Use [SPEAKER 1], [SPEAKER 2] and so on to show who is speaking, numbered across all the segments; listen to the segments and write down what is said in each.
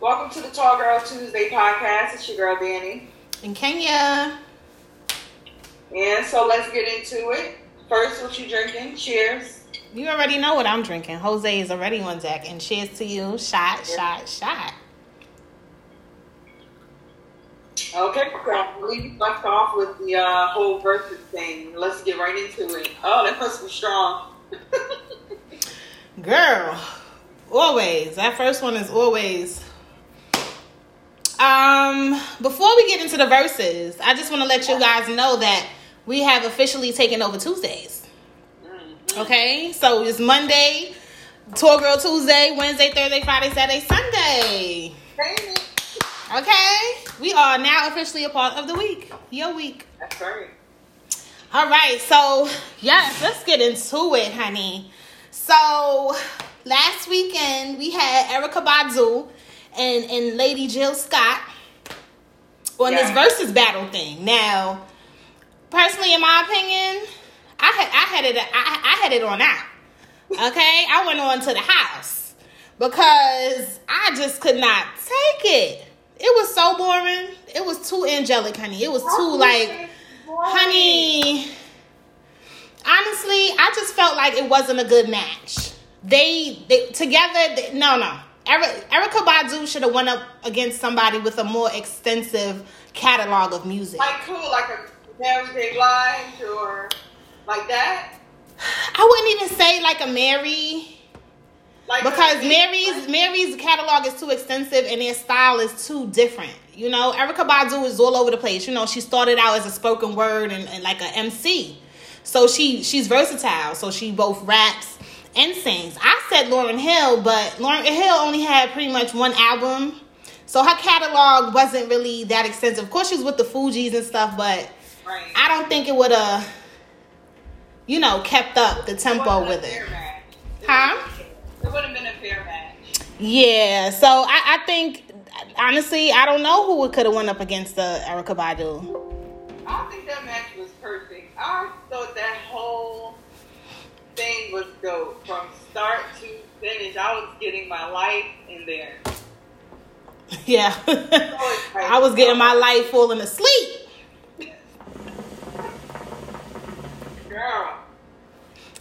[SPEAKER 1] Welcome to the Tall Girl Tuesday podcast. It's your girl Danny.
[SPEAKER 2] and Kenya.
[SPEAKER 1] And so let's get into it. First, what you drinking? Cheers.
[SPEAKER 2] You already know what I'm drinking. Jose is already on deck. And cheers to you. Shot, shot, shot.
[SPEAKER 1] Okay, so we left off with the uh, whole versus thing. Let's get right into it. Oh, that must be strong.
[SPEAKER 2] Girl, always. That first one is always. Um, before we get into the verses, I just want to let you guys know that we have officially taken over Tuesdays. Okay, so it's Monday, Tall Girl Tuesday, Wednesday, Thursday, Friday, Saturday, Sunday. Okay, we are now officially a part of the week. Your week.
[SPEAKER 1] That's right.
[SPEAKER 2] All right, so yes, let's get into it, honey. So last weekend we had Erykah Badu and and Lady Jill Scott on this versus battle thing. Now, personally, in my opinion, I had I had it I, I had it on out. Okay, I went on to the house because I just could not take it. It was so boring. It was too angelic, honey. It was too like honey honestly i just felt like it wasn't a good match they, they together they, no no erykah badu should have went up against somebody with a more extensive catalog of music.
[SPEAKER 1] Like who? Like a Mary J. Blige or like that?
[SPEAKER 2] i wouldn't even say like a mary.
[SPEAKER 1] Like
[SPEAKER 2] because mary's mary's catalog is too extensive and their style is too different you know? Erykah badu is all over the place. You know she started out as a spoken word and, and like a mc so she she's versatile. So she both raps and sings i said lauryn hill but lauryn hill only had pretty much one album so her catalog wasn't really that extensive of course she was with the fugees and stuff but
[SPEAKER 1] Right.
[SPEAKER 2] i don't think it would have you know kept up the tempo
[SPEAKER 1] wasn't
[SPEAKER 2] with it.
[SPEAKER 1] It
[SPEAKER 2] Huh?
[SPEAKER 1] wouldn't- It would have been a fair match.
[SPEAKER 2] Yeah, so I, I think honestly, I don't know who could have went up against the Erykah Badu.
[SPEAKER 1] I think that match was perfect. I thought that whole thing was dope from start to finish. I was getting my life in there.
[SPEAKER 2] Yeah, I was getting my life falling asleep.
[SPEAKER 1] girl.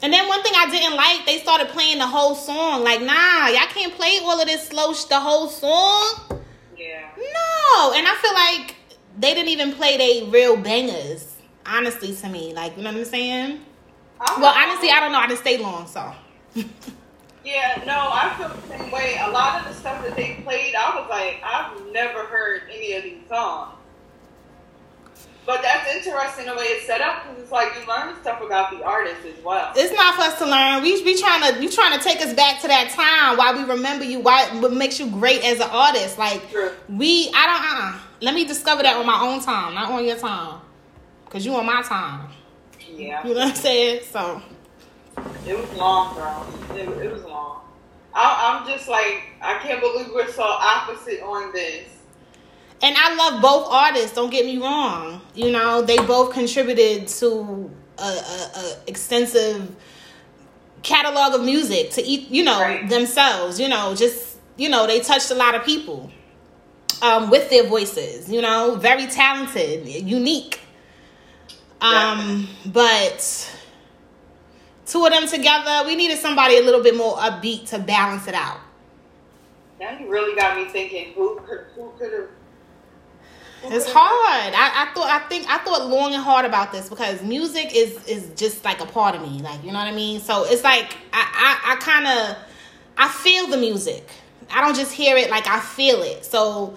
[SPEAKER 2] And then one thing I didn't like, they started playing the whole song. Like, nah, y'all can't play all of this slow sh- the whole song.
[SPEAKER 1] Yeah.
[SPEAKER 2] No, and I feel like they didn't even play they real bangers. Honestly, to me, like you know what I'm saying.
[SPEAKER 1] I-
[SPEAKER 2] Well, honestly, I don't know. I didn't stay long, so.
[SPEAKER 1] Yeah, no, I feel the same way. A lot of the stuff that they played, I was like, I've never heard any of these songs. But that's interesting the way it's set up because it's like you learn stuff about the artist as well.
[SPEAKER 2] It's not for us to learn. We we trying to you trying to take us back to that time why we remember you, why what makes you great as an artist. Like
[SPEAKER 1] True.
[SPEAKER 2] we, I don't. Uh, uh let me discover that on my own time, not on your time, cause you on my time.
[SPEAKER 1] Yeah.
[SPEAKER 2] You know what I'm saying? So
[SPEAKER 1] It was long, girl. It, it was long. I, I'm just like, I can't believe we're so opposite on this.
[SPEAKER 2] And I love both artists. Don't get me wrong. You know, they both contributed to a, a, a extensive catalog of music to eat. You know
[SPEAKER 1] Right.
[SPEAKER 2] themselves. You know, just you know they touched a lot of people um, with their voices. You know, very talented, unique. Um, but two of them together, we needed somebody a little bit more upbeat to balance it out.
[SPEAKER 1] Now you really got me thinking, who could, who could have?
[SPEAKER 2] It's hard. I, I thought I think I thought long and hard about this because music is is just like a part of me. Like you know what I mean? So it's like I I, I kinda I feel the music. I don't just hear it like I feel it. So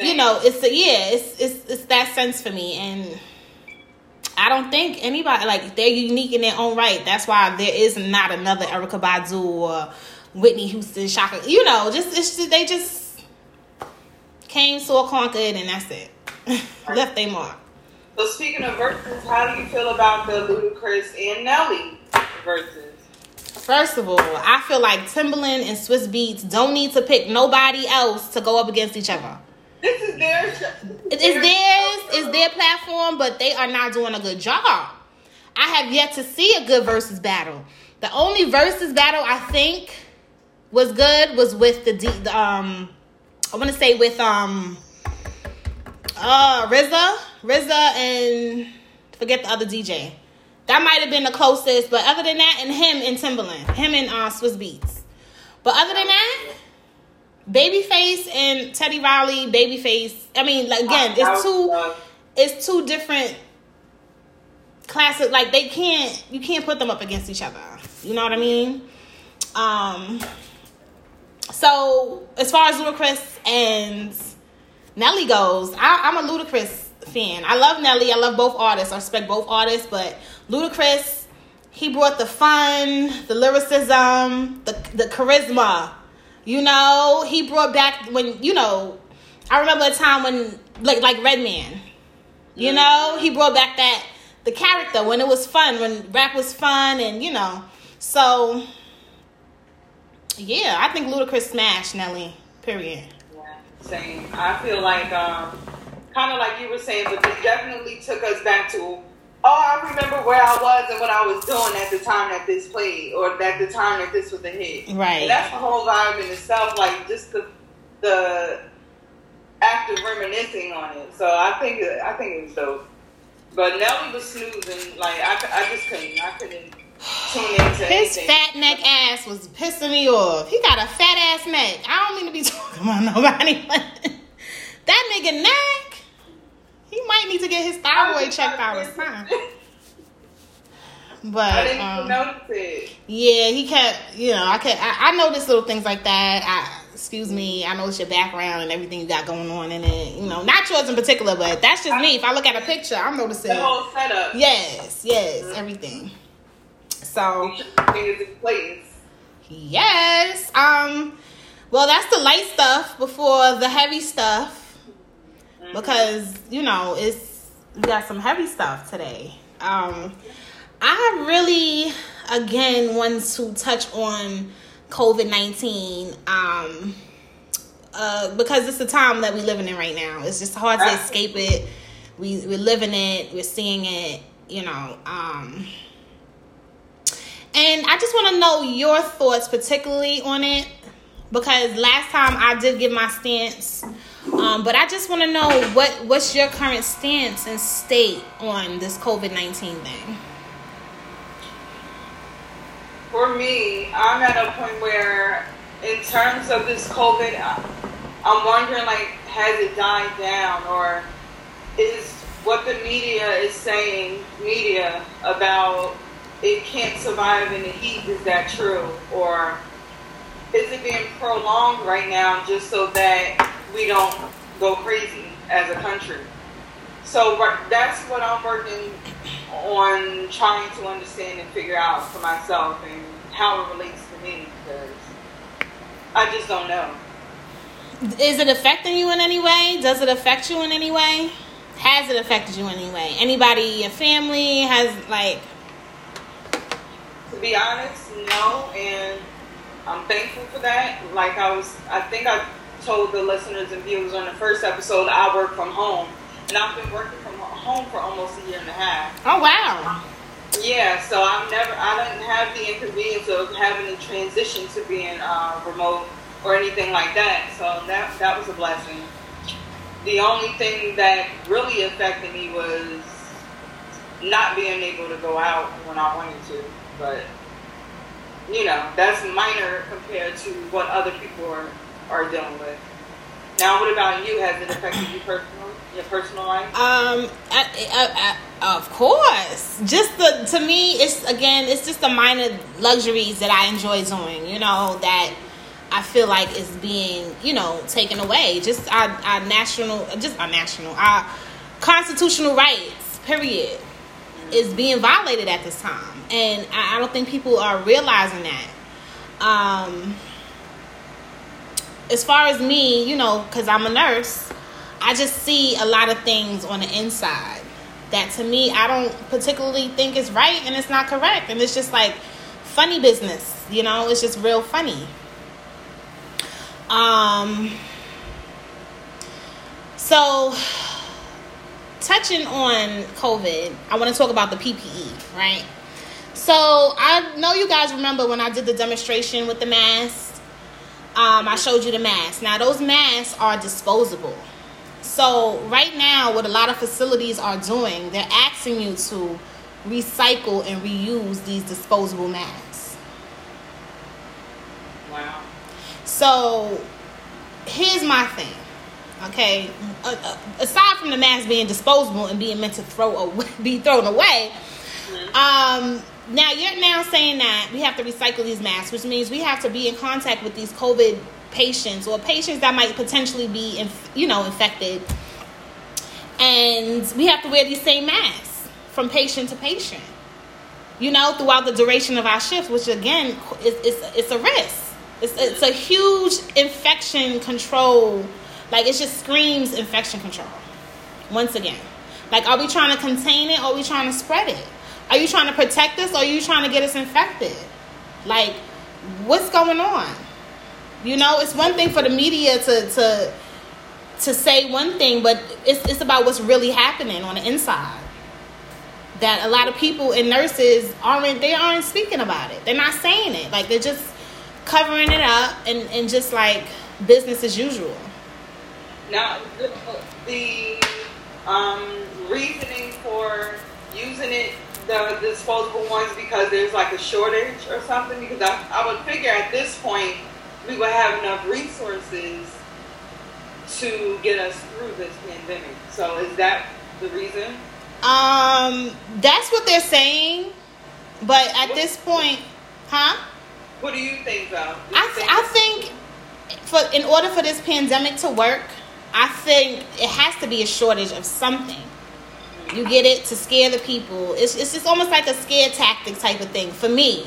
[SPEAKER 2] you know, it's a, yeah, it's it's it's that sense for me and I don't think anybody like they're unique in their own right. That's why there is not another Erykah Badu or Whitney Houston, Chaka. You know, just it's just, they just came, saw, conquered, and that's it. Left they mark.
[SPEAKER 1] So speaking of verses, how do you feel about the Ludacris and Nelly verses?
[SPEAKER 2] First of all, I feel like Timbaland and Swizz Beatz don't need to pick nobody else to go up against each other.
[SPEAKER 1] This is their.
[SPEAKER 2] It's theirs, it's their platform, but they are not doing a good job. I have yet to see a good versus battle. The only versus battle I think was good was with the, D, the um I want to say with um, uh, RZA, RZA, and forget the other DJ. That might have been the closest, but other than that, and him and Timbaland, him and uh, Swizz Beatz. But other than that, Babyface and Teddy Riley, Babyface. I mean, like, again, it's two, it's two different classic. Like they can't, you can't put them up against each other. You know what I mean? Um. So as far as Ludacris and Nelly goes, I, I'm a Ludacris fan. I love Nelly. I love both artists. I respect both artists, but Ludacris, he brought the fun, the lyricism, the the charisma. You know, he brought back when you know. I remember a time when like like Redman. You know, he brought back that the character when it was fun, when rap was fun, and you know. So yeah, I think Ludacris smashed Nelly. Period.
[SPEAKER 1] Yeah, same. I feel like um, kind of like you were saying, but this definitely took us back to oh, I remember where I was and what I was doing at the time that this played, or at the time that this was a hit.
[SPEAKER 2] Right.
[SPEAKER 1] And that's the whole vibe in itself, like just the the act of reminiscing on it. So I think I think it was dope. But Nelly was snoozing. like I, I just couldn't I couldn't tune into
[SPEAKER 2] His
[SPEAKER 1] anything.
[SPEAKER 2] fat neck ass was pissing me off. He got a fat ass neck. I don't mean to be talking about nobody, but that nigga neck, he might need to get his thyroid checked out or something. But
[SPEAKER 1] I didn't
[SPEAKER 2] um,
[SPEAKER 1] notice it.
[SPEAKER 2] yeah, he kept, you know, I kept, I, I noticed little things like that. I, excuse me, I noticed your background and everything you got going on in it. You know, not yours in particular, but that's just me. If I look at a picture, I'm noticing.
[SPEAKER 1] The whole setup.
[SPEAKER 2] Yes, yes, everything. So
[SPEAKER 1] Things in place.
[SPEAKER 2] yes, um, well, that's the light stuff before the heavy stuff because you know it's we got some heavy stuff today. Um, I really again want to touch on COVID nineteen. Um, uh, because it's the time that we're living in right now. It's just hard to escape it. We we're living it. We're seeing it. You know. Um, and I just want to know your thoughts, particularly on it, because last time I did give my stance, um, but I just want to know what what's your current stance and state on this COVID nineteen thing.
[SPEAKER 1] For me, I'm at a point where, in terms of this COVID, I'm wondering like, has it died down, or is what the media is saying, media about it can't survive in the heat, is that true, or is it being prolonged right now just so that we don't go crazy as a country? So that's what I'm working on trying to understand and figure out for myself and how it relates to me because I just don't know.
[SPEAKER 2] Is it affecting you in any way? Does it affect you in any way? Has it affected you in any way? Anybody, your family has like
[SPEAKER 1] To be honest, no, and I'm thankful for that. Like I was, I think I told the listeners and viewers on the first episode, I work from home, and I've been working from home for almost a year and a half.
[SPEAKER 2] oh wow.
[SPEAKER 1] Yeah, so I'm never, I didn't have the inconvenience of having to transition to being uh, remote or anything like that. So that that was a blessing. The only thing that really affected me was not being able to go out when I wanted to. But you know, that's minor compared to what other people are are dealing with. Now, what about you? Has it affected you personally? Your personal life?
[SPEAKER 2] Um, I, I, I, of course. Just the to me, it's again, it's just the minor luxuries that I enjoy doing. You know that I feel like is being, you know, taken away. Just our, our national, just our national, our constitutional rights. Period is being violated at this time, and I, I don't think people are realizing that. Um, as far as me, you know, because I'm a nurse, I just see a lot of things on the inside that to me I don't particularly think is right and it's not correct. And it's just like funny business, you know, it's just real funny. Um so touching on COVID, I want to talk about the PPE, right? So I know you guys remember when I did the demonstration with the mask. Um, I showed you the masks. Now those masks are disposable. So right now, what a lot of facilities are doing, they're asking you to recycle and reuse these disposable masks.
[SPEAKER 1] Wow.
[SPEAKER 2] So here's my thing. Okay, aside from the mask being disposable and being meant to throw away, be thrown away, um, now you're now saying that we have to recycle these masks, which means we have to be in contact with these COVID patients or patients that might potentially be, inf- you know, infected, and we have to wear these same masks from patient to patient. You know, throughout the duration of our shift, which again is it's, it's a risk. It's, it's a huge infection control. Like it just screams infection control. Once again, like are we trying to contain it or are we trying to spread it? Are you trying to protect us or are you trying to get us infected? Like, what's going on? You know, it's one thing for the media to to to say one thing, but it's it's about what's really happening on the inside. That a lot of people and nurses aren't they aren't speaking about it. They're not saying it. Like they're just covering it up and, and just like business as usual.
[SPEAKER 1] Now, the, um, reasoning for using it, the disposable ones, because there's like a shortage or something, because I, I would figure at this point we would have enough resources to get us through this pandemic. So is that the reason?
[SPEAKER 2] Um, that's what they're saying, but at this point, huh?
[SPEAKER 1] What do you think, though? You
[SPEAKER 2] I th- I think for in order for this pandemic to work, I think it has to be a shortage of something. You get it to scare the people. It's it's just almost like a scare tactic type of thing for me.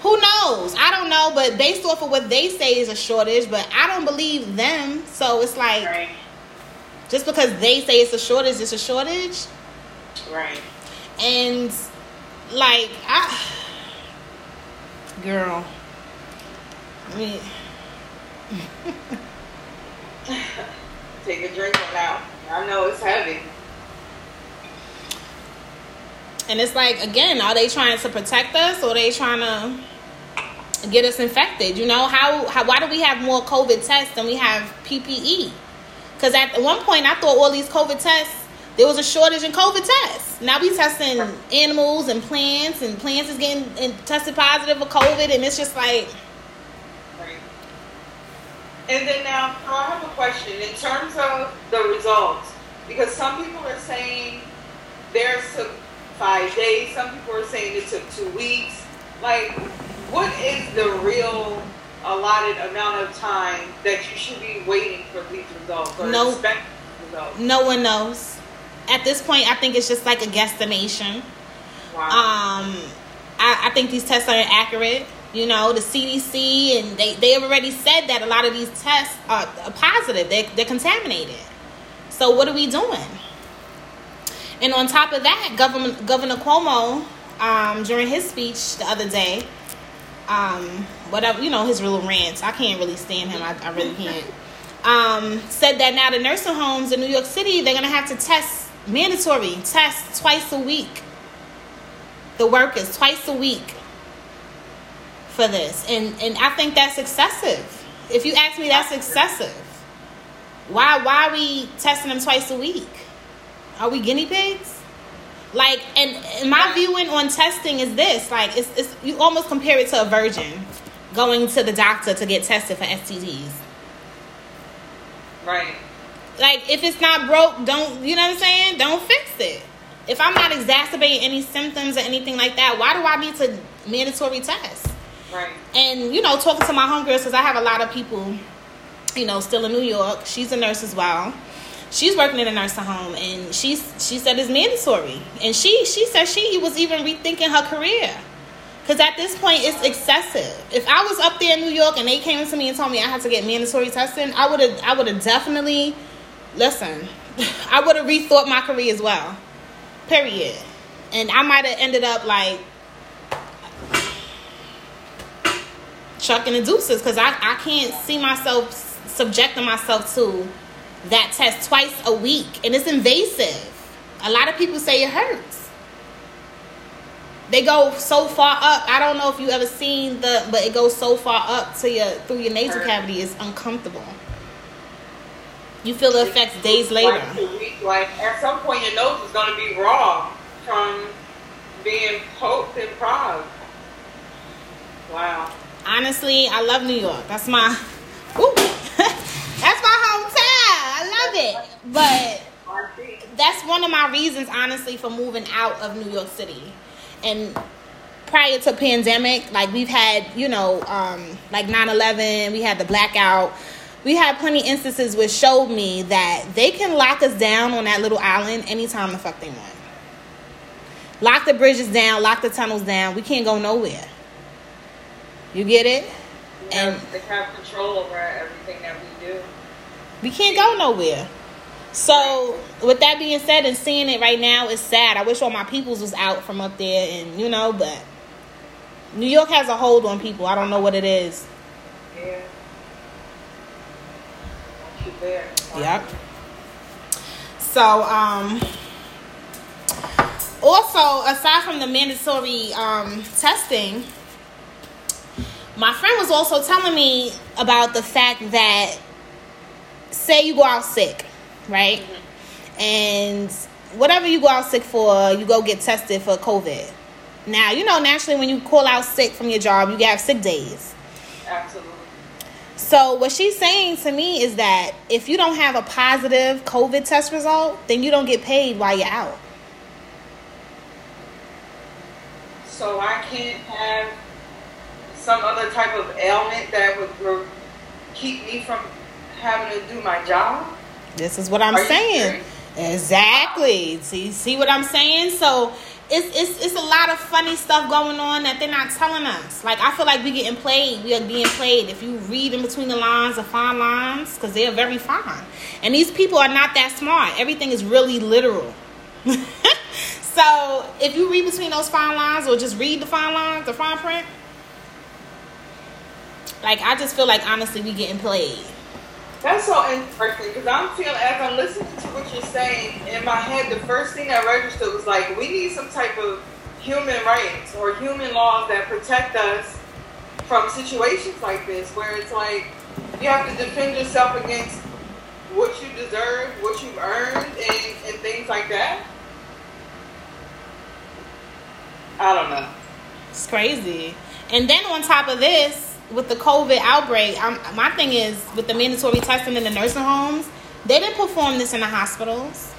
[SPEAKER 2] Who knows? I don't know, but based off of what they say is a shortage, but I don't believe them. So it's like
[SPEAKER 1] Right.
[SPEAKER 2] just because they say it's a shortage, it's a shortage.
[SPEAKER 1] Right.
[SPEAKER 2] And like I girl. I mean
[SPEAKER 1] Take a drink that. I know it's heavy.
[SPEAKER 2] And it's like again, are they trying to protect us or they trying to get us infected? You know, how, how why do we have more COVID tests than we have PPE? Because at one point, I thought all these COVID tests there was a shortage in COVID tests. Now we testing animals and plants, and plants is getting tested positive for COVID, and it's just like.
[SPEAKER 1] And then now I have a question in terms of the results, because some people are saying there's five days, some people are saying it took two weeks. Like, what is the real allotted amount of time that you should be waiting for these results or
[SPEAKER 2] No.
[SPEAKER 1] expecting results?
[SPEAKER 2] no one knows. At this point, I think it's just like a guesstimation.
[SPEAKER 1] Wow.
[SPEAKER 2] Um, I, I think these tests are inaccurate. You know, the CDC and they, they have already said that a lot of these tests are, are positive. They, they're contaminated. So what are we doing? And on top of that, Governor, Governor Cuomo, um, during his speech the other day, um, whatever, you know, his little rants, I can't really stand him. I, I really can't. Um, said that now the nursing homes in New York City, they're going to have to test, mandatory test twice a week. The workers twice a week for this. And and i think that's excessive. If you ask me that's excessive. Why why are we testing them twice a week are we guinea pigs? Like and, and my viewing on testing is this like it's, it's you almost compare it to a virgin going to the doctor to get tested for stds
[SPEAKER 1] right.
[SPEAKER 2] like if it's not broke don't you know what i'm saying? Don't fix it. If i'm not exacerbating any symptoms or anything like that why do i need to mandatory test?
[SPEAKER 1] Right.
[SPEAKER 2] and you know talking to my homegirls because i have a lot of people you know still in new york. She's a nurse as well she's working in a nursing home and she's she said it's mandatory. And she she said she was even rethinking her career. Because at this point it's excessive. If i was up there in new york and they came to me and told me i had to get mandatory testing i would have i would have definitely listen i would have rethought my career as well. Period. And i might have ended up like chucking the deuces because I, I can't see myself subjecting myself to that test twice a week and it's invasive a lot of people say it hurts they go so far up. I don't know if you ever seen the, but it goes so far up to your through your nasal cavity. It's uncomfortable. You feel the effects days later.
[SPEAKER 1] Like at some point, your nose is going to be raw from being poked and prodded. Wow.
[SPEAKER 2] Honestly, I love New York. That's my, woo, that's my hometown. I love it. But that's one of my reasons, honestly, for moving out of New York City. And prior to pandemic, like we've had, you know, um, like 9-11, we had the blackout. We had plenty instances which showed me that they can lock us down on that little island anytime the fuck they want. Lock the bridges down, lock the tunnels down. We can't go nowhere. You get it?
[SPEAKER 1] and they have control over everything that we do.
[SPEAKER 2] We can't go nowhere. So, with that being said, and seeing it right now is sad. I wish all my peoples was out from up there, and you know, but New York has a hold on people. I don't know what it is.
[SPEAKER 1] Yeah. There.
[SPEAKER 2] Yep. So, um, also aside from the mandatory um, testing, my friend was also telling me about the fact that, say you go out sick right? Mm-hmm. And whatever you go out sick for, you go get tested for COVID. Now, you know, naturally, when you call out sick from your job, you have sick days.
[SPEAKER 1] Absolutely.
[SPEAKER 2] So, what she's saying to me is that if you don't have a positive COVID test result, then you don't get paid while you're out.
[SPEAKER 1] So, I can't have some other type of ailment that would keep me from having to do my job?
[SPEAKER 2] This is what I'm Are saying. Exactly. See, see what I'm saying? So it's, it's it's a lot of funny stuff going on that they're not telling us. Like I feel like we're getting played. We are being played. If you read in between the lines, the fine lines, because they are very fine. And these people are not that smart. Everything is really literal. so if you read between those fine lines, or just read the fine lines, the fine print, like I just feel like honestly we're getting played.
[SPEAKER 1] That's so interesting because I'm feeling as I'm listening to what you're saying in my head, the first thing that registered was like, we need some type of human rights or human laws that protect us from situations like this, where it's like you have to defend yourself against what you deserve, what you've earned, and, and things like that. I don't know.
[SPEAKER 2] It's crazy. And then on top of this, with the COVID outbreak, I'm, my thing is with the mandatory testing in the nursing homes, they didn't perform this in the hospitals.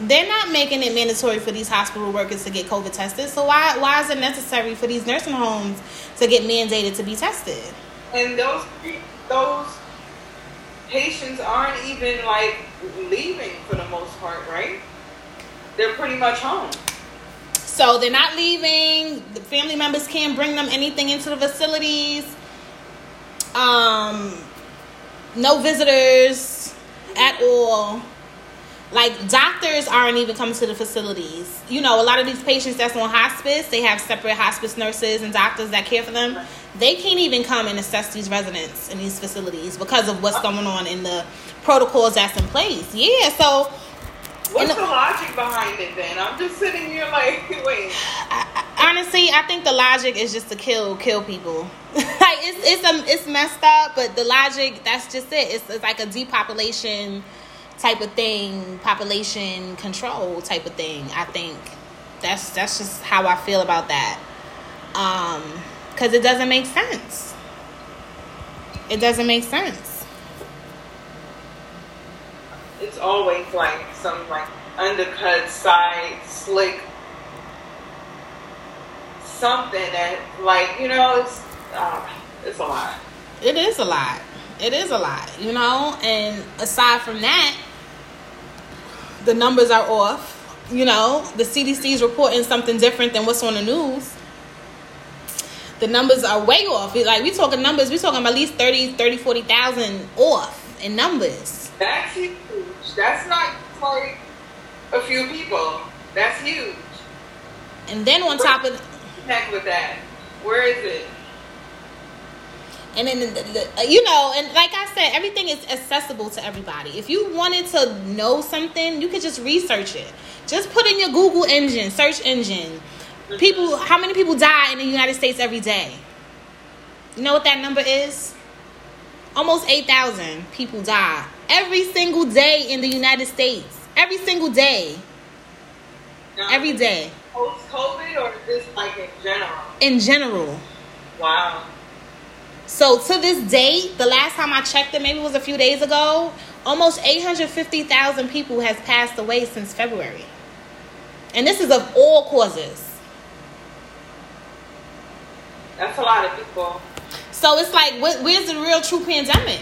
[SPEAKER 2] They're not making it mandatory for these hospital workers to get COVID tested. So why why is it necessary for these nursing homes to get mandated to be tested?
[SPEAKER 1] And those those patients aren't even like leaving for the most part, right? They're pretty much home.
[SPEAKER 2] So they're not leaving. The family members can't bring them anything into the facilities. Um, no visitors at all. Like doctors aren't even coming to the facilities. You know, a lot of these patients that's on hospice, they have separate hospice nurses and doctors that care for them. They can't even come and assess these residents in these facilities because of what's going on in the protocols that's in place. Yeah, so
[SPEAKER 1] What's the, the logic behind it then? I'm just sitting here like, wait.
[SPEAKER 2] honestly, I think the logic is just to kill kill people. like it's it's a, it's messed up, but the logic that's just it. It's, it's like a depopulation type of thing, population control type of thing. I think that's that's just how I feel about that. Um, because it doesn't make sense. It doesn't make sense
[SPEAKER 1] it's always like some like undercut side slick something that like you know it's uh, it's a lot.
[SPEAKER 2] It is a lot. It is a lot, you know. And aside from that, the numbers are off. You know, the CDC is reporting something different than what's on the news. The numbers are way off. Like we talking numbers, we talking about at least 30, 30, 40,000 off in numbers.
[SPEAKER 1] That's huge. That's not like a few people. That's huge.
[SPEAKER 2] And then on top of
[SPEAKER 1] heck with that, where is it?
[SPEAKER 2] And then, the, the, you know, and like I said, everything is accessible to everybody. If you wanted to know something, you could just research it. Just put in your Google engine, search engine. Mm-hmm. People, how many people die in the United States every day? You know what that number is? Almost 8,000 people die every single day in the United States. Every single day.
[SPEAKER 1] Now,
[SPEAKER 2] Every day.
[SPEAKER 1] Post COVID or just like in general?
[SPEAKER 2] In general.
[SPEAKER 1] Wow.
[SPEAKER 2] So to this date, the last time I checked it, maybe it was a few days ago, almost 850,000 people has passed away since February. And this is of all causes.
[SPEAKER 1] That's a lot of people.
[SPEAKER 2] So it's like, where's the real true pandemic?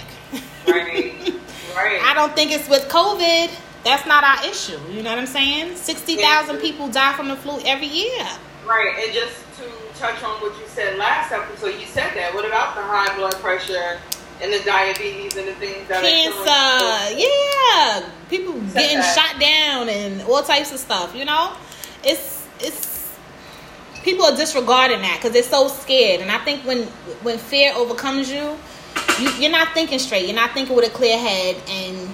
[SPEAKER 1] Right. right.
[SPEAKER 2] I don't think it's with COVID. That's not our issue. You know what I'm saying? 60,000 people die from the flu every year.
[SPEAKER 1] Right, and just to touch on what you said last episode, you said that. What about the high blood pressure and the diabetes and the things that are
[SPEAKER 2] Cancer. Yeah. People getting
[SPEAKER 1] that.
[SPEAKER 2] shot down and all types of stuff, you know? It's, it's, people are disregarding that because they're so scared. And I think when, when fear overcomes you, you, you're not thinking straight. You're not thinking with a clear head and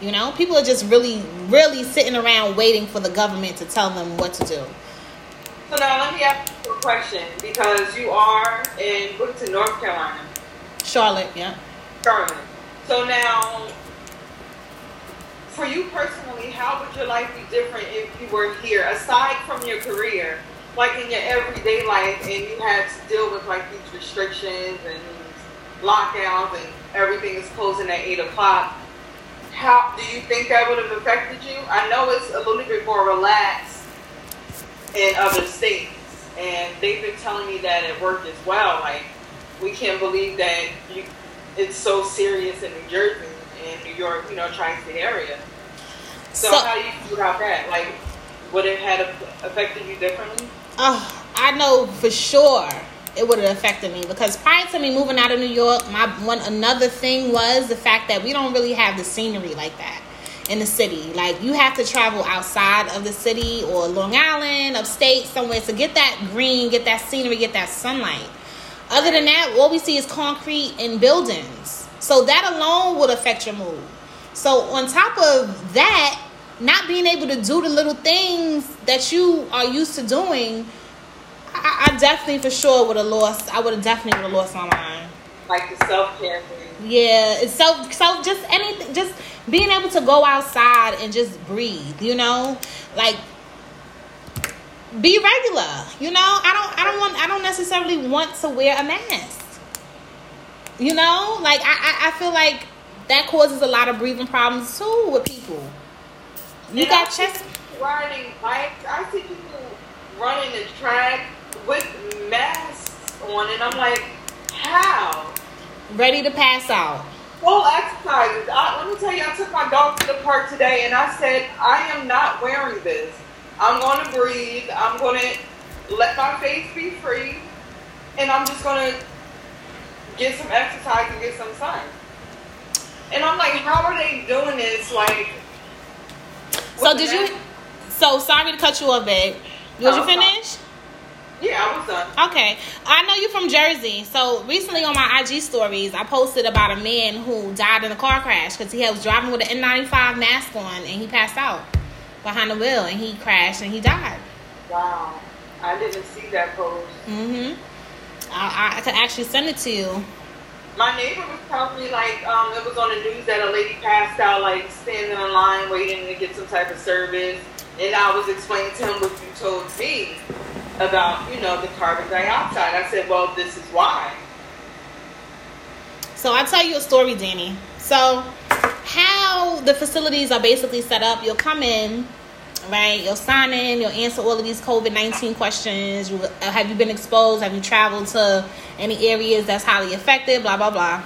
[SPEAKER 2] you know people are just really really sitting around waiting for the government to tell them what to do
[SPEAKER 1] So now let me ask you a question because you are in Woodton, North Carolina,
[SPEAKER 2] charlotte yeah
[SPEAKER 1] Charlotte. So now, for you personally, how would your life be different if you were here, aside from your career, like in your everyday life, and you had to deal with like these restrictions and lockdowns, and everything is closing at eight o'clock? How do you think that would have affected you? I know it's a little bit more relaxed in other states, and they've been telling me that it worked as well. Like, we can't believe that you, it's so serious in New Jersey and New York, you know, tri-state area. So,
[SPEAKER 2] So-
[SPEAKER 1] how do you feel about that? Like, would it have affected you differently?
[SPEAKER 2] oh i know for sure it would have affected me because prior to me moving out of new york my one another thing was the fact that we don't really have the scenery like that in the city like you have to travel outside of the city or long island upstate somewhere to get that green get that scenery get that sunlight Other than that, all we see is concrete and buildings. So that alone would affect your mood. So on top of that, not being able to do the little things that you are used to doing, I, I definitely for sure would have lost. I would have definitely would have lost my mind.
[SPEAKER 1] Like the self-care thing?
[SPEAKER 2] Yeah, it's so so just anything, just being able to go outside and just breathe. You know, like be regular. You know, I don't I don't want I don't necessarily want to wear a mask. You know, like I I, I feel like that causes a lot of breathing problems too with people. You
[SPEAKER 1] And
[SPEAKER 2] got chest.
[SPEAKER 1] riding bikes. I see people running the track with masks on, and I'm like, how?
[SPEAKER 2] ready to pass out.
[SPEAKER 1] Full exercises. I, let me tell you, I took my dog to the park today, and I said, I am not wearing this. I'm going to breathe. I'm going to let my face be free, and I'm just going to get some exercise and get some sun. And I'm like, how are they doing this? Like,
[SPEAKER 2] So did you? So sorry to cut you off, babe. Did
[SPEAKER 1] Oh,
[SPEAKER 2] you
[SPEAKER 1] sorry. Yeah, I was done.
[SPEAKER 2] Okay. I know you're from Jersey. So recently on my IG stories, I posted about a man who died in a car crash because he was driving with an N95 mask on and he passed out behind the wheel and he crashed and he died.
[SPEAKER 1] Wow. I didn't see that post.
[SPEAKER 2] Mm-hmm. I, I could actually send it to you.
[SPEAKER 1] My neighbor was telling me like um, it was on the news that a lady passed out like standing in line waiting to get some type of service, and I was explaining to him what you told me about you know the carbon dioxide. I said, well, this is why.
[SPEAKER 2] So I'll tell you a story, Danny. So how the facilities are basically set up, you'll come in, right? You'll sign in, you'll answer all of these COVID nineteen questions. You, uh, have you been exposed? Have you traveled to any areas that's highly affected? Blah blah blah.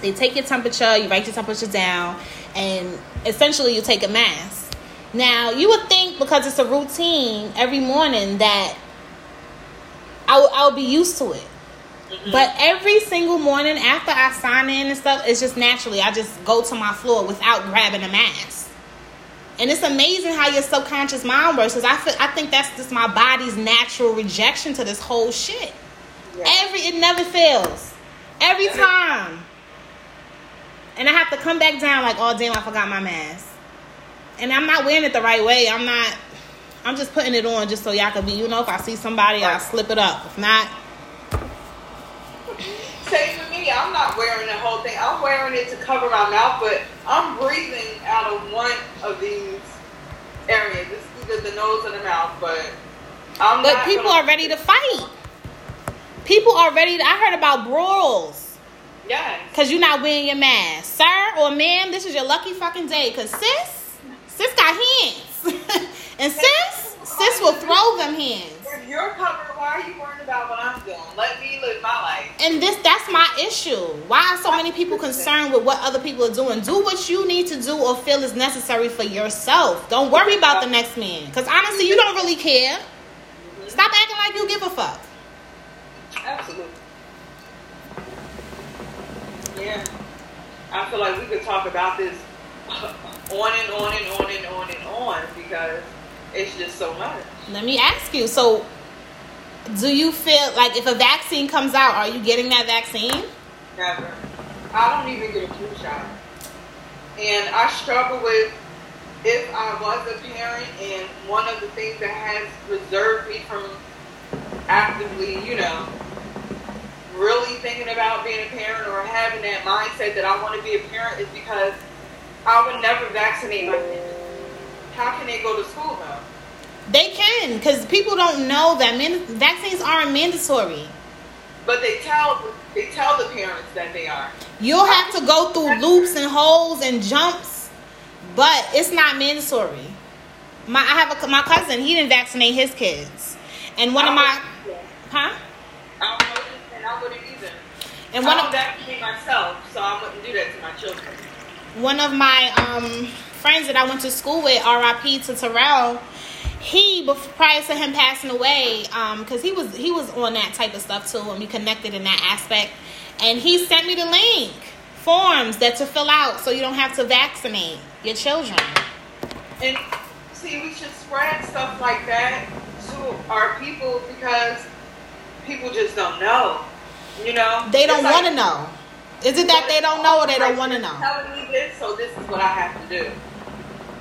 [SPEAKER 2] They take your temperature, you write your temperature down, and essentially you take a mask. Now you would think because it's a routine every morning that I would I would be used to it. Mm-hmm. But every single morning after I sign in and stuff, it's just naturally I just go to my floor without grabbing a mask. And it's amazing how your subconscious mind works because I feel, I think that's just my body's natural rejection to this whole shit.
[SPEAKER 1] Yeah.
[SPEAKER 2] Every it never fails. Every time. And I have to come back down like, oh damn, I forgot my mask. and I'm not wearing it the right way. I'm not. I'm just putting it on just so y'all can be. You know, if I see somebody, I'll slip it up. If not,
[SPEAKER 1] Same for me. I'm not wearing the whole thing. I'm wearing it to cover my mouth, but I'm breathing out of one of these areas. It's either the nose or the mouth, but I'm
[SPEAKER 2] but people
[SPEAKER 1] gonna-
[SPEAKER 2] are ready to fight. People are ready. To, I heard about brawls
[SPEAKER 1] Yes.
[SPEAKER 2] because you're not wearing your mask, sir or ma'am. This is your lucky fucking day. Cause sis, sis got hands, and sis, sis will throw them hands.
[SPEAKER 1] If you're covered, why are you worrying about what I'm doing? Let me live my life.
[SPEAKER 2] And this that's my issue. Why are so many people concerned with what other people are doing? Do what you need to do or feel is necessary for yourself. Don't worry about the next man. Because honestly, you don't really care. Stop acting like you give a fuck.
[SPEAKER 1] Absolutely. Yeah. I feel like we could talk about this on and on and on and on and on because it's just so much.
[SPEAKER 2] Let me ask you. So, do you feel like if a vaccine comes out, are you getting that vaccine?
[SPEAKER 1] Never. I don't even get a flu shot. And I struggle with if I was a parent and one of the things that has reserved me from actively, you know, really thinking about being a parent or having that mindset that I want to be a parent is because I would never vaccinate my kids. How can they go to school though?
[SPEAKER 2] They can, because people don't know that man- vaccines aren't mandatory.
[SPEAKER 1] But they tell they tell the parents that they are.
[SPEAKER 2] You'll have to go through loops and holes and jumps, but it's not mandatory. My I have a my cousin. He didn't vaccinate his kids, and one of my huh
[SPEAKER 1] I and I wouldn't either.
[SPEAKER 2] and
[SPEAKER 1] I
[SPEAKER 2] one
[SPEAKER 1] don't
[SPEAKER 2] of
[SPEAKER 1] vaccinate myself, so I wouldn't do that to my children.
[SPEAKER 2] one of my um friends that I went to school with, R.I.P. to Terrell. He prior to him passing away, um, because he was he was on that type of stuff too, and we connected in that aspect. And he sent me the link forms that to fill out so you don't have to vaccinate your children.
[SPEAKER 1] And see, we should spread stuff like that to our people because people just don't know. You know,
[SPEAKER 2] They don't want to know. Is it that they don't know or they don't want to know?
[SPEAKER 1] Telling me this, so this is what I have to do,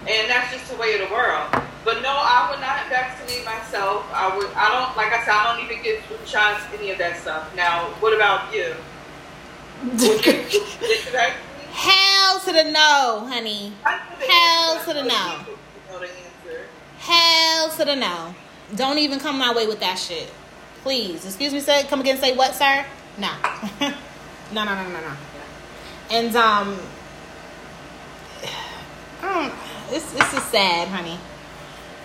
[SPEAKER 1] and that's just the way of the world. But no, I would not vaccinate myself. I would. I don't. Like I said, I don't even get flu shots, any of that stuff. Now, what about you? Would you the vaccine?
[SPEAKER 2] Hell to the no, honey.
[SPEAKER 1] I know the
[SPEAKER 2] Hell
[SPEAKER 1] answer,
[SPEAKER 2] to the no.
[SPEAKER 1] the.
[SPEAKER 2] Hell to the no. Don't even come my way with that shit. Please. Excuse me, sir. Come again say what, sir? No. no, no, no, no, no. And um I don't, it's it's just sad, honey.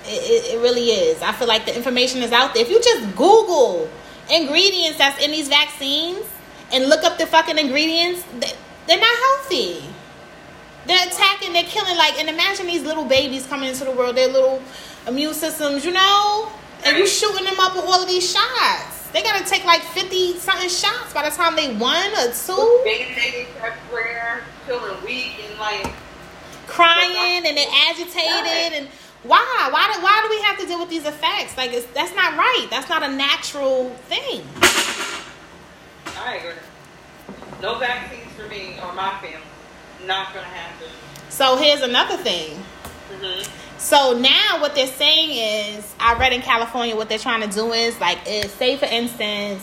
[SPEAKER 2] It, it, it really is. I feel like the information is out there. If you just Google ingredients that's in these vaccines and look up the fucking ingredients, they, they're not healthy. They're attacking, they're killing. Like, and imagine these little babies coming into the world, their little immune systems, you know? And you shooting them up with all of these shots. They gotta take like 50 something shots by the time they one or two,
[SPEAKER 1] Band-aids everywhere, feeling weak and like
[SPEAKER 2] crying and they're agitated. And why? Why do, why do we have to deal with these effects? Like, it's, that's not right. That's not a natural thing.
[SPEAKER 1] I agree. No vaccines for me or my family. Not gonna happen.
[SPEAKER 2] So here's another thing.
[SPEAKER 1] Mm-hmm.
[SPEAKER 2] So now what they're saying is, I read in California what they're trying to do is like, is say for instance,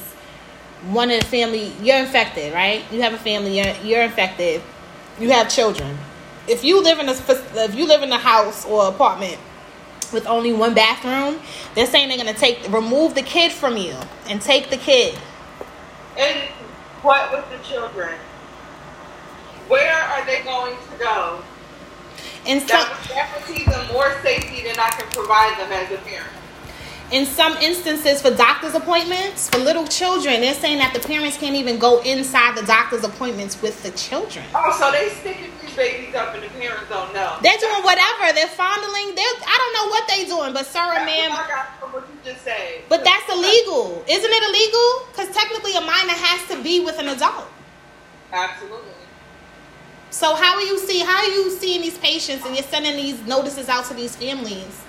[SPEAKER 2] one of the family you're infected, right? You have a family, you're, you're infected, you have children. If you live in a if you live in a house or apartment with only one bathroom, they're saying they're gonna take remove the kid from you and take the kid.
[SPEAKER 1] And what with the children? Where are they going to go?
[SPEAKER 2] In some
[SPEAKER 1] That would guarantee them more safety than I can provide them as a parent.
[SPEAKER 2] in some instances for doctor's appointments for little children, they're saying that the parents can't even go inside the doctor's appointments with the children.
[SPEAKER 1] Oh, so they sticking babies up and the parents don't know.
[SPEAKER 2] They're doing whatever. They're fondling. They're I don't know what they're doing, but sir and ma'am.
[SPEAKER 1] I got from what you just said.
[SPEAKER 2] But that's illegal, isn't it illegal? Because technically, a minor has to be with an adult.
[SPEAKER 1] Absolutely.
[SPEAKER 2] So how are you see? How are you seeing these patients and you're sending these notices out to these families?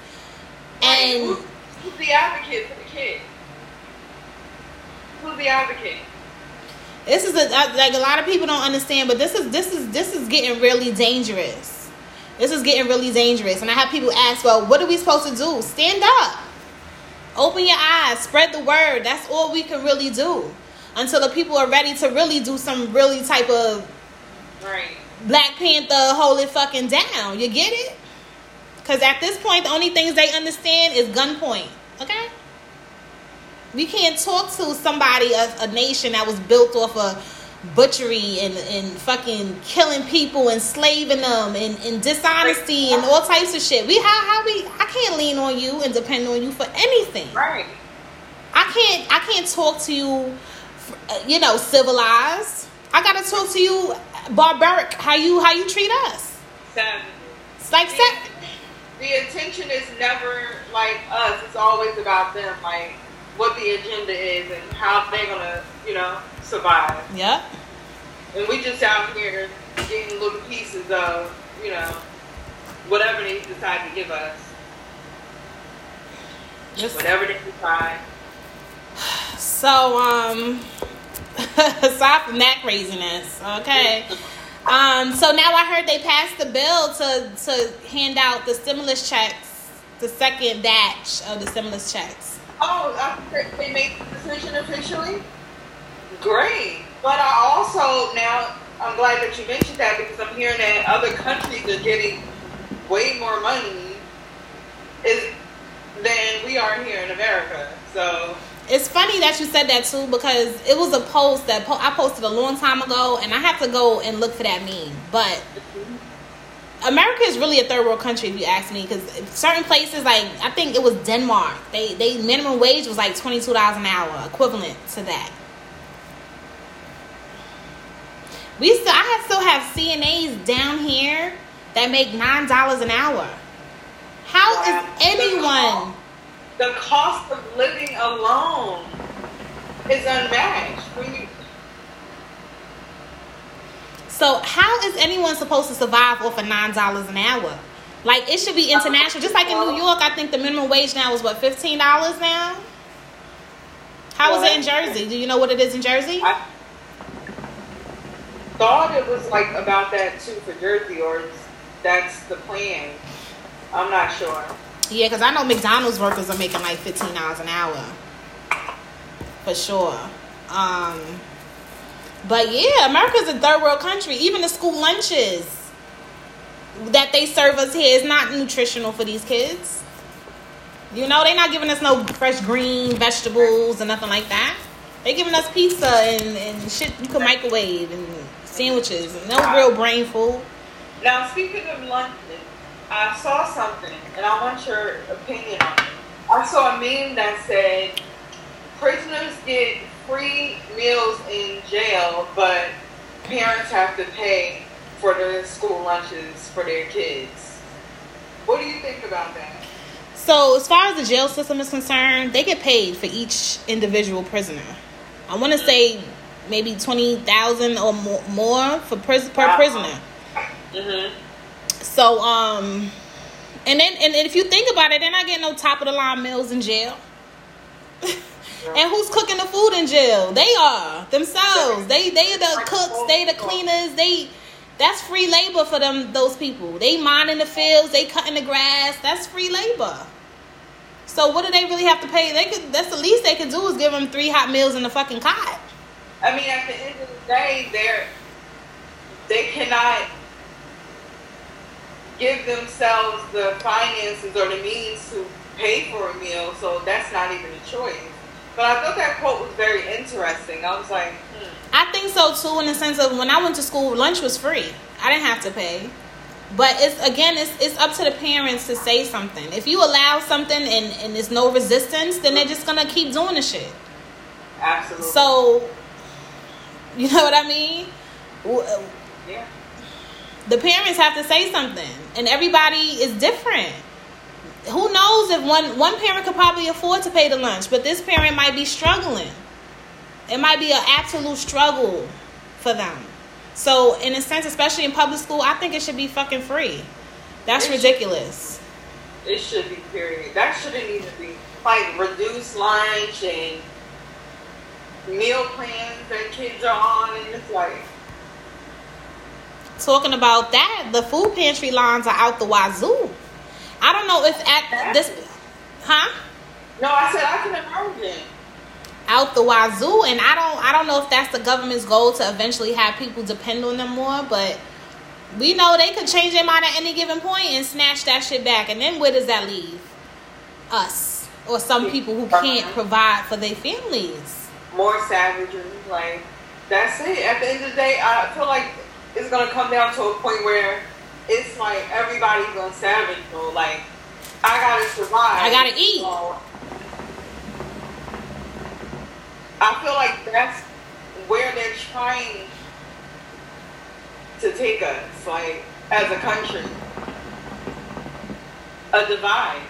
[SPEAKER 2] And
[SPEAKER 1] who's, who's the advocate for the kid? Who's the advocate?
[SPEAKER 2] This is a, like a lot of people don't understand, but this is this is this is getting really dangerous This is getting really dangerous. And I have people ask, well, what are we supposed to do? Stand up. Open your eyes. Spread the word. That's all we can really do. Until the people are ready to really do some really type of
[SPEAKER 1] Right.
[SPEAKER 2] Black Panther hold it fucking down. You get it? Because at this point, the only things they understand is gunpoint. Okay? We can't talk to somebody, a, a nation that was built off of butchery and, and fucking killing people, enslaving them, and, and dishonesty and all types of shit. We how how we I can't lean on you and depend on you for anything.
[SPEAKER 1] Right.
[SPEAKER 2] I can't I can't talk to you, you know, civilized. I gotta talk to you barbaric. How you how you treat us?
[SPEAKER 1] Savage.
[SPEAKER 2] It's like
[SPEAKER 1] The, the intention is never like us. It's always about them. Like what the agenda is and how they're gonna, you know, survive.
[SPEAKER 2] Yeah.
[SPEAKER 1] And we just out here getting little pieces of, you know, whatever they decide to give us.
[SPEAKER 2] Just
[SPEAKER 1] Whatever they decide.
[SPEAKER 2] so um aside from that craziness, okay. Um so now I heard they passed the bill to to hand out the stimulus checks, the second batch of the stimulus checks.
[SPEAKER 1] Oh, they made the decision officially? Great. But I also now I'm glad that you mentioned that because I'm hearing that other countries are getting way more money is than we are here in America. So
[SPEAKER 2] It's funny that you said that too because it was a post that po- I posted a long time ago, and I have to go and look for that meme. But mm-hmm. America is really a third world country, if you ask me, because certain places, like I think it was Denmark, they they minimum wage was like twenty two dollars an hour, equivalent to that. We still, I still have CNAs down here that make nine dollars an hour. How is anyone?
[SPEAKER 1] the cost of living alone is unmatched. When you,
[SPEAKER 2] So how is anyone supposed to survive off of nine dollars an hour? Like it should be international. Just like in New York, I think the minimum wage now is what fifteen dollars now. How is it in Jersey? Do you know what it is in Jersey?
[SPEAKER 1] I thought it was like about that too for Jersey, or that's the plan. I'm not sure.
[SPEAKER 2] Yeah, because I know McDonald's workers are making like fifteen dollars an hour, for sure. Um, but yeah, America's a third world country. Even the school lunches that they serve us here is not nutritional for these kids. You know, they're not giving us no fresh green vegetables and nothing like that. They're giving us pizza and, and shit you can microwave and sandwiches and no real brain food.
[SPEAKER 1] Now, speaking of lunches, I saw something, and I want your opinion on it. I saw a meme that said prisoners get free meals in jail, but parents have to pay for the school lunches for their kids. What do you think about that?
[SPEAKER 2] So, as far as the jail system is concerned, they get paid for each individual prisoner. I want to say maybe twenty thousand or more, for pris- per
[SPEAKER 1] Wow.
[SPEAKER 2] prisoner.
[SPEAKER 1] Mm-hmm.
[SPEAKER 2] So, um, and then and if you think about it, they're not getting no top of the line meals in jail. and who's cooking the food in jail? They are themselves. They they the cooks. They the cleaners. They that's free labor for them. Those people. They minding the fields. They cutting the grass. That's free labor. So what do they really have to pay? They could. That's the least they can do is give them three hot meals in the fucking cot.
[SPEAKER 1] I mean, at the end of the day, they're they cannot give themselves the finances or the means to pay for a meal, so that's not even a choice. But I thought that quote was very interesting. I was like, hmm.
[SPEAKER 2] I think so too, in the sense of when I went to school, lunch was free. I didn't have to pay. But it's again, it's it's up to the parents to say something. If you allow something and and there's no resistance, then they're just gonna keep doing the shit.
[SPEAKER 1] absolutely.
[SPEAKER 2] So, you know what I mean?
[SPEAKER 1] Yeah,
[SPEAKER 2] The parents have to say something, and everybody is different. Who knows if one one parent could probably afford to pay the lunch, but this parent might be struggling. It might be an absolute struggle for them. So, in a sense, especially in public school, I think it should be fucking free. That's
[SPEAKER 1] It should-
[SPEAKER 2] ridiculous.
[SPEAKER 1] it should be period. That shouldn't even be like reduced lunch and meal plans that kids are on, and it's like
[SPEAKER 2] talking about that. The food pantry lines are out the wazoo. I don't know if at this, huh?
[SPEAKER 1] No, I said I can imagine.
[SPEAKER 2] Out the wazoo, and I don't, I don't know if that's the government's goal to eventually have people depend on them more, but we know they could change their mind at any given point and snatch that shit back. And then where does that leave? Us or some people who can't uh-huh. provide for their families.
[SPEAKER 1] More savagery, like that's it. At the end of the day, I feel like it's gonna come down to a point where it's like everybody's gonna savage. So like, I gotta survive.
[SPEAKER 2] I gotta eat.
[SPEAKER 1] So, I feel like that's where they're trying to take us, like as a country, a divide.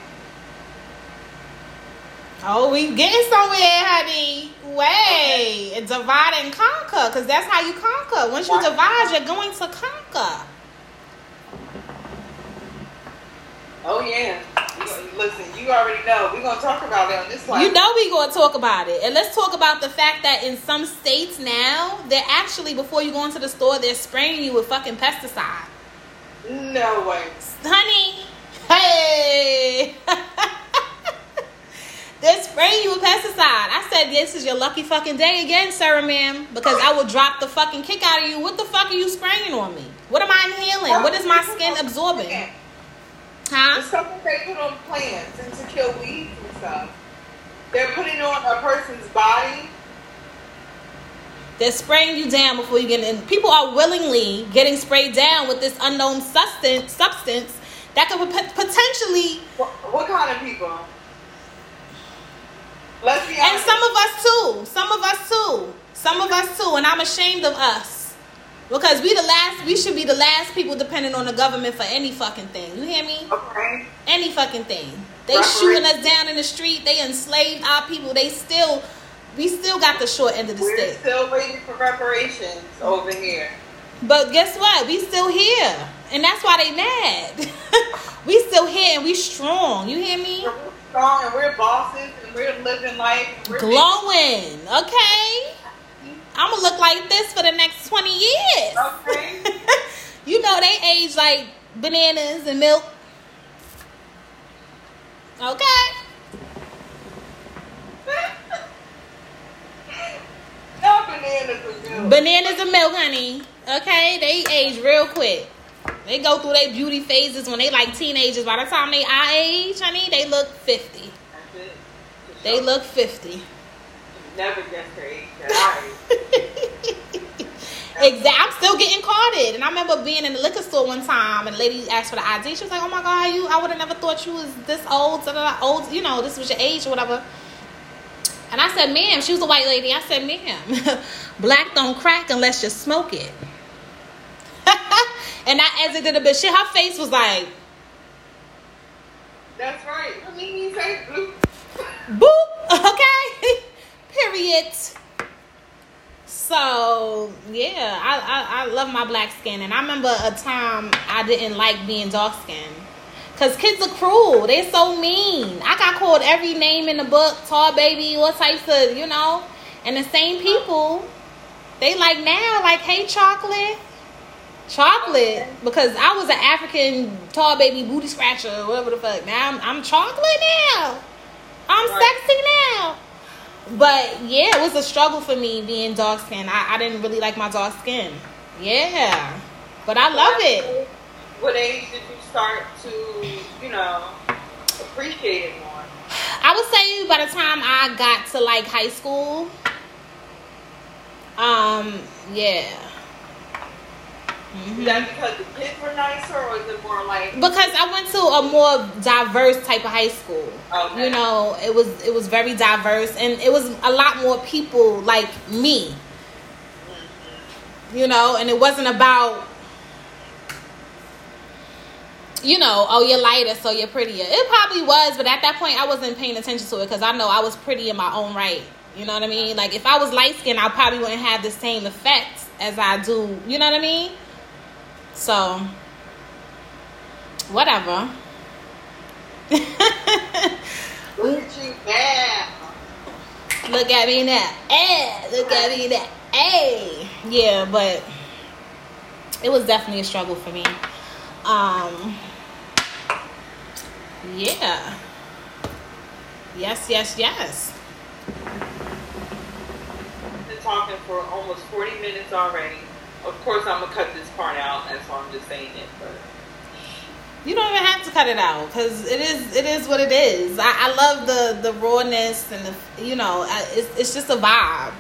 [SPEAKER 2] Oh, we getting somewhere, honey. Way okay. divide and conquer, because that's how you conquer. Once you divide, you're going to conquer.
[SPEAKER 1] Oh yeah. Listen, you already know. We're gonna talk about it on this one.
[SPEAKER 2] You know we're gonna talk about it. And let's talk about the fact that in some states now, they're actually before you go into the store, they're spraying you with fucking pesticide.
[SPEAKER 1] No way.
[SPEAKER 2] Honey. Hey They're spraying you with pesticide. I said, this is your lucky fucking day again, sir, ma'am, because I will drop the fucking kick out of you. What the fuck are you spraying on me? What am I inhaling? What is my skin absorbing?
[SPEAKER 1] Huh? That they put on plants and to kill weeds and stuff. They're putting on a person's body.
[SPEAKER 2] They're spraying you down before you get in. People are willingly getting sprayed down with this unknown substance, substance that could potentially.
[SPEAKER 1] What, what kind of people? Let's be
[SPEAKER 2] honest. And some of us too. Some of us too. Some of us too. And I'm ashamed of us. Because we the last, we should be the last people depending on the government for any fucking thing. You hear me?
[SPEAKER 1] Okay.
[SPEAKER 2] Any fucking thing. They shooting us down in the street. They enslaved our people. They still, we still got the short end of the
[SPEAKER 1] We're
[SPEAKER 2] stick.
[SPEAKER 1] still waiting for reparations over here.
[SPEAKER 2] But guess what? We still here, and that's why they mad. we still here and we strong. You hear me?
[SPEAKER 1] We're strong and we're bosses and we're living life.
[SPEAKER 2] We're Glowing. Okay. I'm gonna look like this for the next 20 years.
[SPEAKER 1] Okay.
[SPEAKER 2] you know they age like bananas and milk. Okay.
[SPEAKER 1] no bananas and milk.
[SPEAKER 2] Bananas and milk, honey. Okay, they age real quick. They go through their beauty phases when they like teenagers. By the time they our age, honey, they look 50. They look 50
[SPEAKER 1] never guess her age
[SPEAKER 2] exactly. I'm still getting carded. And I remember being in the liquor store one time and the lady asked for the ID. She was like, Oh my god, you I would have never thought you was this old, old, you know, this was your age or whatever. And I said, ma'am, she was a white lady. I said, ma'am, black don't crack unless you smoke it. and I exited a bit shit. Her face was like
[SPEAKER 1] That's right. I mean you say boop.
[SPEAKER 2] Boop, okay. Period. So yeah, I, I, I love my black skin, and I remember a time I didn't like being dark skinned. Cause kids are cruel. They're so mean. I got called every name in the book, tall baby, all types of, you know. And the same people, they like now, like, hey, chocolate, chocolate, because I was an African tall baby booty scratcher, or whatever the fuck. Now I'm, I'm chocolate now. I'm sexy now. But yeah, it was a struggle for me being dark skinned. I, I didn't really like my dark skin. Yeah. But I love it.
[SPEAKER 1] What age did you start to, you know, appreciate it more?
[SPEAKER 2] I would say by the time I got to like high school, um, yeah.
[SPEAKER 1] Mm-hmm. Because the kids were nicer, or is it more like?
[SPEAKER 2] Because I went to a more diverse type of high school. Okay. You know, it was it was very diverse, and it was a lot more people like me. Mm-hmm. You know, and it wasn't about you know, oh, you're lighter, so you're prettier. It probably was, but at that point, I wasn't paying attention to it because I know I was pretty in my own right. You know what I mean? Like, if I was light skinned, I probably wouldn't have the same effect as I do. You know what I mean? So, whatever.
[SPEAKER 1] look at you now.
[SPEAKER 2] Look at me now. Hey, look at me now. Hey. Yeah, but it was definitely a struggle for me. Um, yeah. Yes, yes, yes.
[SPEAKER 1] Been talking for almost 40 minutes already. Of course, I'm gonna cut this part out, and so I'm just saying it. But
[SPEAKER 2] you don't even have to cut it out because it is it is what it is. I, I love the the rawness and the you know it's it's just a vibe.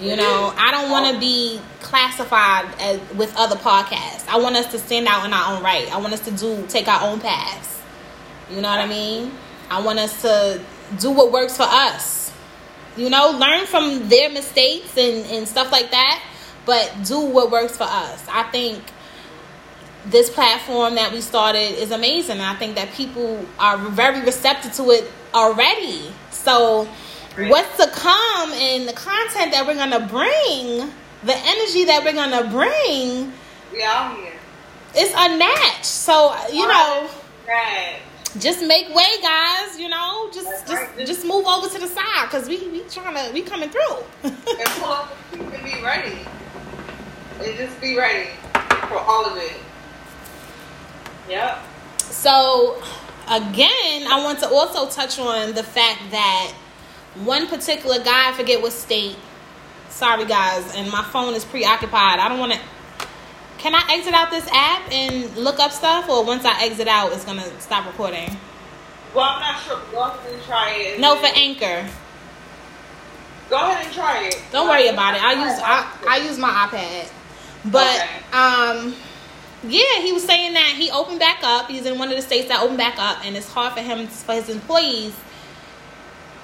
[SPEAKER 2] You know, I don't want to be classified as with other podcasts. I want us to stand out in our own right. I want us to do take our own paths. You know what I mean? I want us to do what works for us. You know, learn from their mistakes and, and stuff like that, but do what works for us. I think this platform that we started is amazing. I think that people are very receptive to it already. So what's to come and the content that we're gonna bring, the energy that we're gonna bring.
[SPEAKER 1] We out here.
[SPEAKER 2] It's unmatched. So you know, right. just make way, guys. You know, just That's just right. just move over to the side because we we trying to we coming through.
[SPEAKER 1] and pull up and be ready, and just be ready for all of it. Yep.
[SPEAKER 2] So again, I want to also touch on the fact that one particular guy, I forget what state. Sorry, guys, and my phone is preoccupied. I don't want to. Can I exit out this app and look up stuff, or once I exit out, it's gonna stop recording?
[SPEAKER 1] Well, I'm not sure. Go ahead and try it.
[SPEAKER 2] No, for Anchor.
[SPEAKER 1] Go ahead and try it.
[SPEAKER 2] Don't worry about it. I use I, I use my iPad, but okay. um, yeah, he was saying that he opened back up. He's in one of the states that opened back up, and it's hard for him for his employees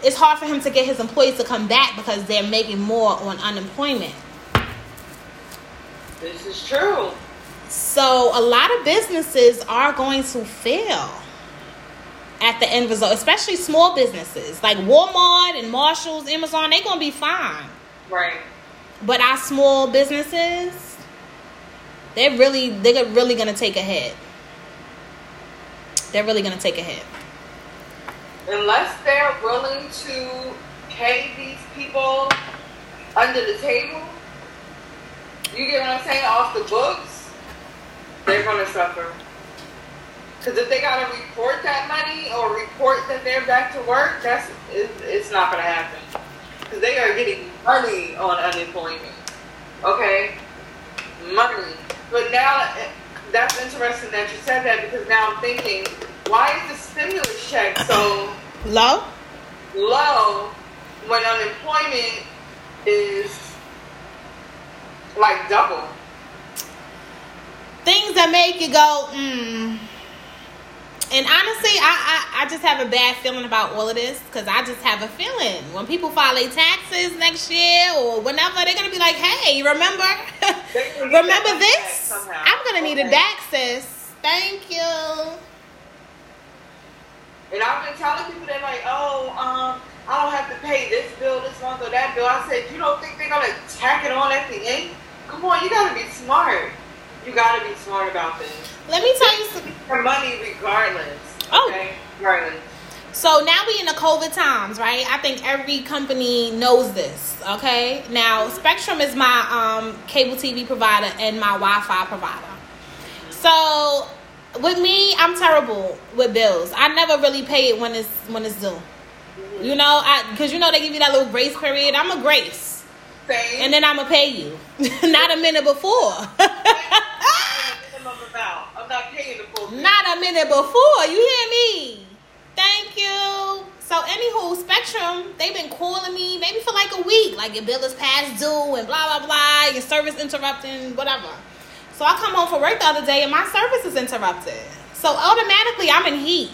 [SPEAKER 2] it's hard for him to get his employees to come back because they're making more on unemployment.
[SPEAKER 1] This is true.
[SPEAKER 2] So a lot of businesses are going to fail at the end result, especially small businesses like Walmart and Marshalls, Amazon. They're gonna be fine.
[SPEAKER 1] Right.
[SPEAKER 2] But our small businesses, they're really they're really gonna take a hit. They're really gonna take a hit
[SPEAKER 1] unless they're willing to pay these people under the table, you get what I'm saying, off the books, they're to suffer. Because if they got to report that money or report that they're back to work, that's it's not to happen. Because they are getting money on unemployment. Okay? Money. But now, that's interesting that you said that because now I'm thinking, why is the stimulus check so
[SPEAKER 2] low?
[SPEAKER 1] Low when unemployment is like double.
[SPEAKER 2] Things that make you go, hmm. And honestly, I, I, I just have a bad feeling about all of this because I just have a feeling when people file their taxes next year or whenever, they're gonna be like, "Hey, remember, remember this? I'm gonna need okay. a DAXIS. Thank you."
[SPEAKER 1] And I've been telling people they're like, oh, um, I don't have to pay this bill this month or that bill. I said, you don't think they're gonna tack it on at the end? Come on, you gotta be smart. You gotta be smart about this.
[SPEAKER 2] Let me tell you
[SPEAKER 1] something. For money, regardless. Oh. Okay, regardless.
[SPEAKER 2] So now we in the COVID times, right? I think every company knows this. Okay. Now Spectrum is my um, cable TV provider and my Wi-Fi provider. So with me, I'm terrible with bills. I never really pay it when it's when it's due. You know, I because you know they give you that little grace period. I'm a grace,
[SPEAKER 1] Same.
[SPEAKER 2] and then I'm gonna pay you, not a minute before.
[SPEAKER 1] I'm not paying the full.
[SPEAKER 2] Not a minute before. You hear me? Thank you. So, anywho, Spectrum, they've been calling me maybe for like a week. Like your bill is past due and blah blah blah. Your service interrupting, whatever. So I come home from work the other day and my service is interrupted. So automatically I'm in heat.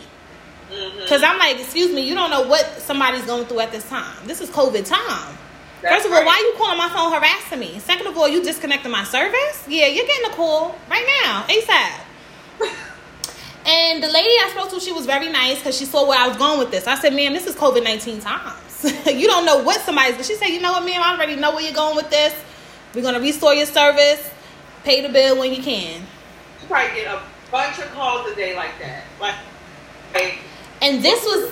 [SPEAKER 2] Because mm-hmm. I'm like, excuse me, you don't know what somebody's going through at this time. This is COVID time. That's First of all, why are you calling my phone harassing me? Second of all, you disconnecting my service? Yeah, you're getting a call right now, ASAP. and the lady I spoke to, she was very nice because she saw where I was going with this. I said, ma'am, this is COVID 19 times. you don't know what somebody's, but she said, you know what, ma'am, I already know where you're going with this. We're going to restore your service Pay the bill when you can.
[SPEAKER 1] You probably get a bunch of calls a day like that. Like, like
[SPEAKER 2] and this was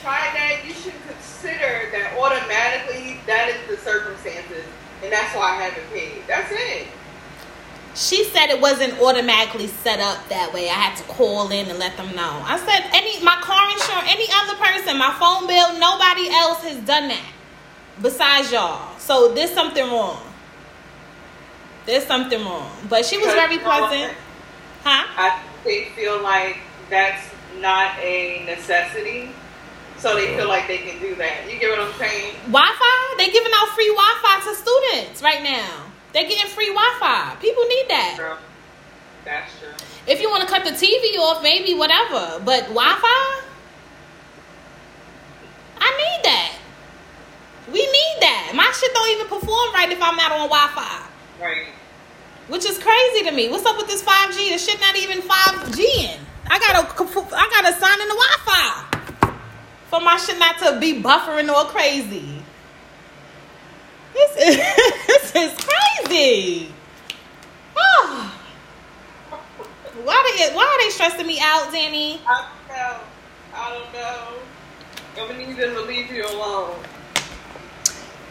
[SPEAKER 1] try that. You should consider that automatically that is the circumstances, and that's why I haven't paid. That's it.
[SPEAKER 2] she said it wasn't automatically set up that way. I had to call in and let them know. I said any my car insurance, any other person, my phone bill, nobody else has done that besides y'all. So there's something wrong. There's something wrong. But she was very pleasant. Huh?
[SPEAKER 1] I they feel like that's not a necessity. So they feel like they can do that. You get what I'm saying?
[SPEAKER 2] Wi-Fi? They giving out free Wi-Fi to students right now. They're getting free Wi-Fi. People need that.
[SPEAKER 1] True. That's true.
[SPEAKER 2] If you want to cut the TV off, maybe whatever. But Wi-Fi, I need that. We need that. My shit don't even perform right if I'm not on Wi-Fi.
[SPEAKER 1] Right.
[SPEAKER 2] Which is crazy to me. What's up with this 5G? The shit not even 5G in. I gotta, I gotta sign in the Wi-Fi for my shit not to be buffering all crazy. This is, this is crazy. Oh. Why they why are they stressing me out, Danny?
[SPEAKER 1] I don't know. I don't know. I'm gonna need them to leave you alone.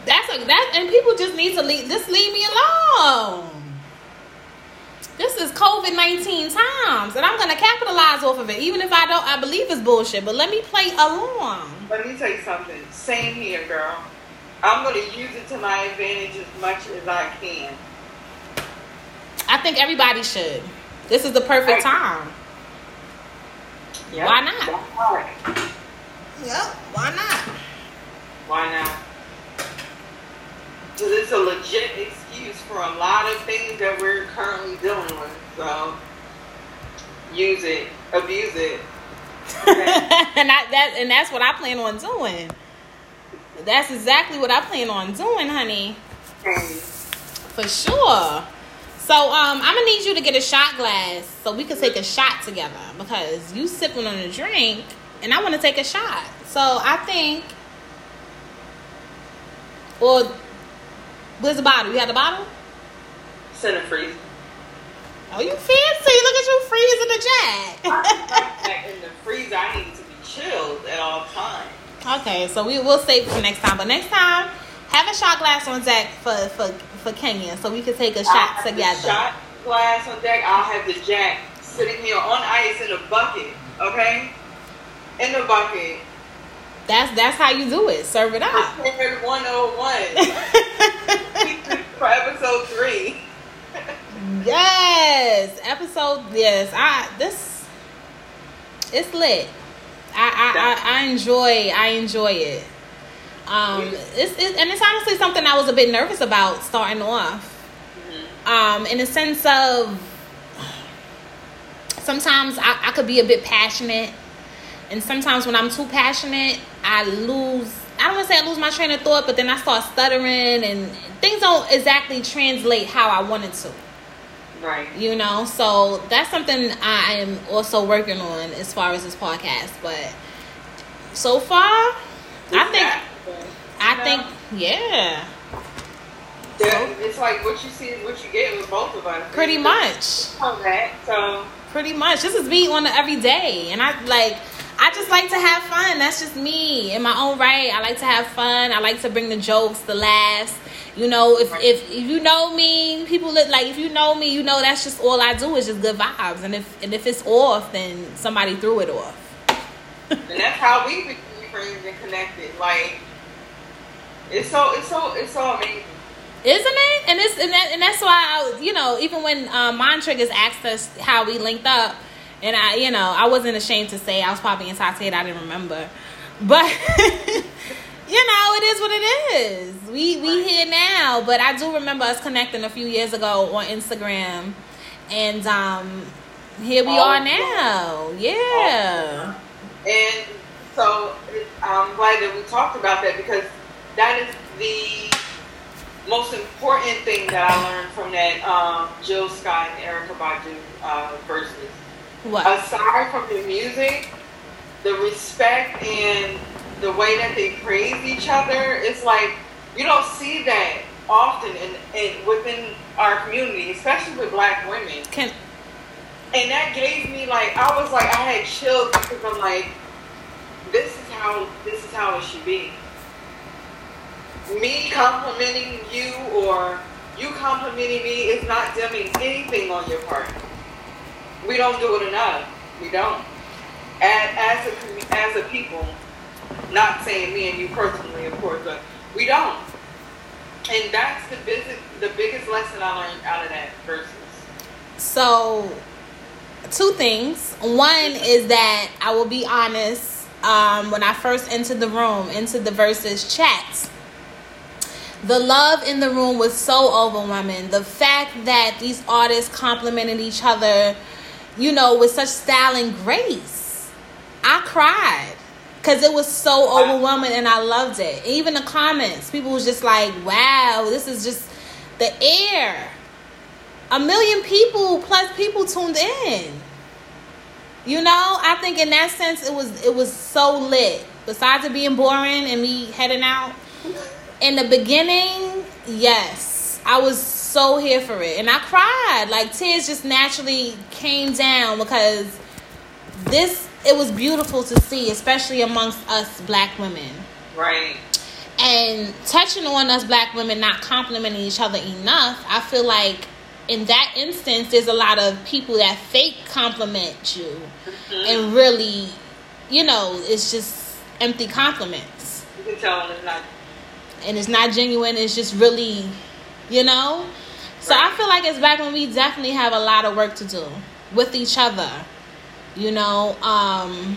[SPEAKER 2] That's a that and people just need to leave just leave me alone. This is COVID nineteen times, and I'm gonna capitalize off of it, even if I don't. I believe it's bullshit, but let me play along.
[SPEAKER 1] Let me tell you something. Same here, girl. I'm gonna use it to my advantage as much as I can.
[SPEAKER 2] I think everybody should. This is the perfect time.
[SPEAKER 1] Yep.
[SPEAKER 2] Why not?
[SPEAKER 1] Why
[SPEAKER 2] Yep. Why not?
[SPEAKER 1] Why not? Because it's a legit excuse for a lot of things that we're currently dealing with. So use it, abuse it.
[SPEAKER 2] and I, that and that's what I plan on doing. That's exactly what I plan on doing, honey. For sure. So um, I'm gonna need you to get a shot glass so we can take a shot together because you sipping on a drink and I want to take a shot. So I think, or where's the bottle? You have the bottle?
[SPEAKER 1] Center freeze.
[SPEAKER 2] Oh, you fancy! Look at you freezing the jack.
[SPEAKER 1] In the freezer, I need to be chilled at all times.
[SPEAKER 2] okay, so we will save it for next time. But next time, have a shot glass on deck for for for Kenya so we can take a shot together.
[SPEAKER 1] shot glass on deck. I'll have the jack sitting here on ice in a bucket. Okay, in the bucket.
[SPEAKER 2] That's that's how you do it. Serve it up.
[SPEAKER 1] Prepared 101 for episode three.
[SPEAKER 2] yes, episode. Yes, I this it's lit. I I, I, I enjoy I enjoy it. Um, it's, it, and it's honestly something I was a bit nervous about starting off. Um, in the sense of sometimes I, I could be a bit passionate, and sometimes when I'm too passionate, I lose. I don't want to say I lose my train of thought, but then I start stuttering, and things don't exactly translate how I wanted to
[SPEAKER 1] Right.
[SPEAKER 2] you know so that's something i am also working on as far as this podcast but so far i think i think yeah
[SPEAKER 1] it's like what you see is what you get with both of us.
[SPEAKER 2] pretty much
[SPEAKER 1] On that, so
[SPEAKER 2] pretty much this is me on the everyday and i like i just like to have fun that's just me in my own right i like to have fun i like to bring the jokes the laughs you know if if, if you know me people look like if you know me you know that's just all i do is just good vibes and if and if it's off then somebody threw it off
[SPEAKER 1] and that's how we became friends and connected. Like it's so it's so it's so amazing.
[SPEAKER 2] Isn't it? And it's and, that, and that's why I, you know, even when uh, Mind Triggers asked us how we linked up, and I, you know, I wasn't ashamed to say I was probably intoxicated. I didn't remember, but you know, it is what it is. We we here now, but I do remember us connecting a few years ago on Instagram, and um, here we are now. Yeah.
[SPEAKER 1] And so I'm glad that we talked about that because that is the most important thing that I learned from that um, Jill Scott and Erykah Badu uh, Verzuz.
[SPEAKER 2] What?
[SPEAKER 1] Aside from the music, the respect and the way that they praise each other, it's like you don't see that often in, in within our community, especially with black women.
[SPEAKER 2] Can
[SPEAKER 1] And that gave me like I was like I had chills because I'm like, this is how this is how it should be. Me complimenting you or you complimenting me is not dimming anything We don't do it enough. We don't. As, as a as a people, not saying me and you personally, of course, but we don't. And that's the biggest the biggest lesson I learned out of that Verzuz.
[SPEAKER 2] So, two things. One is that I will be honest. Um, when I first entered the room, into the Verzuz chats, the love in the room was so overwhelming. The fact that these artists complimented each other, you know, with such style and grace, I cried because it was so overwhelming and I loved it. Even the comments, people was just like, "Wow, this is just the air." A million people plus people tuned in. You know, I think in that sense it was it was so lit. Besides it being boring and me heading out, in the beginning, yes, I was so here for it, and I cried. Like tears just naturally came down because this it was beautiful to see, especially amongst us black women.
[SPEAKER 1] Right.
[SPEAKER 2] And touching on us black women not complimenting each other enough, I feel like in that instance, there's a lot of people that fake compliment you mm-hmm. and really, you know, it's just empty compliments.
[SPEAKER 1] You can tell it's not.
[SPEAKER 2] And it's not genuine. It's just really, you know. So right. I feel like it's back when we definitely have a lot of work to do with each other you know, um,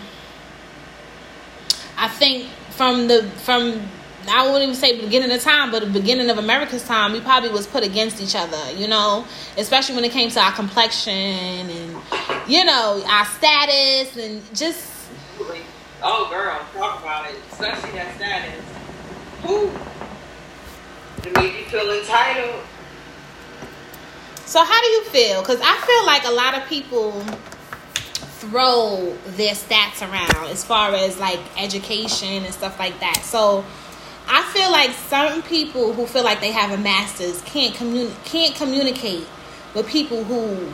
[SPEAKER 2] I think from the from I wouldn't even say beginning of time, but the beginning of America's time, we probably was put against each other, you know, especially when it came to our complexion and you know our status and just.
[SPEAKER 1] Oh, girl, talk about it, especially that status. Who? To make you feel entitled.
[SPEAKER 2] So how do you feel? Because I feel like a lot of people throw their stats around as far as like education and stuff like that. So I feel like certain people who feel like they have a master's can't communi- can't communicate with people who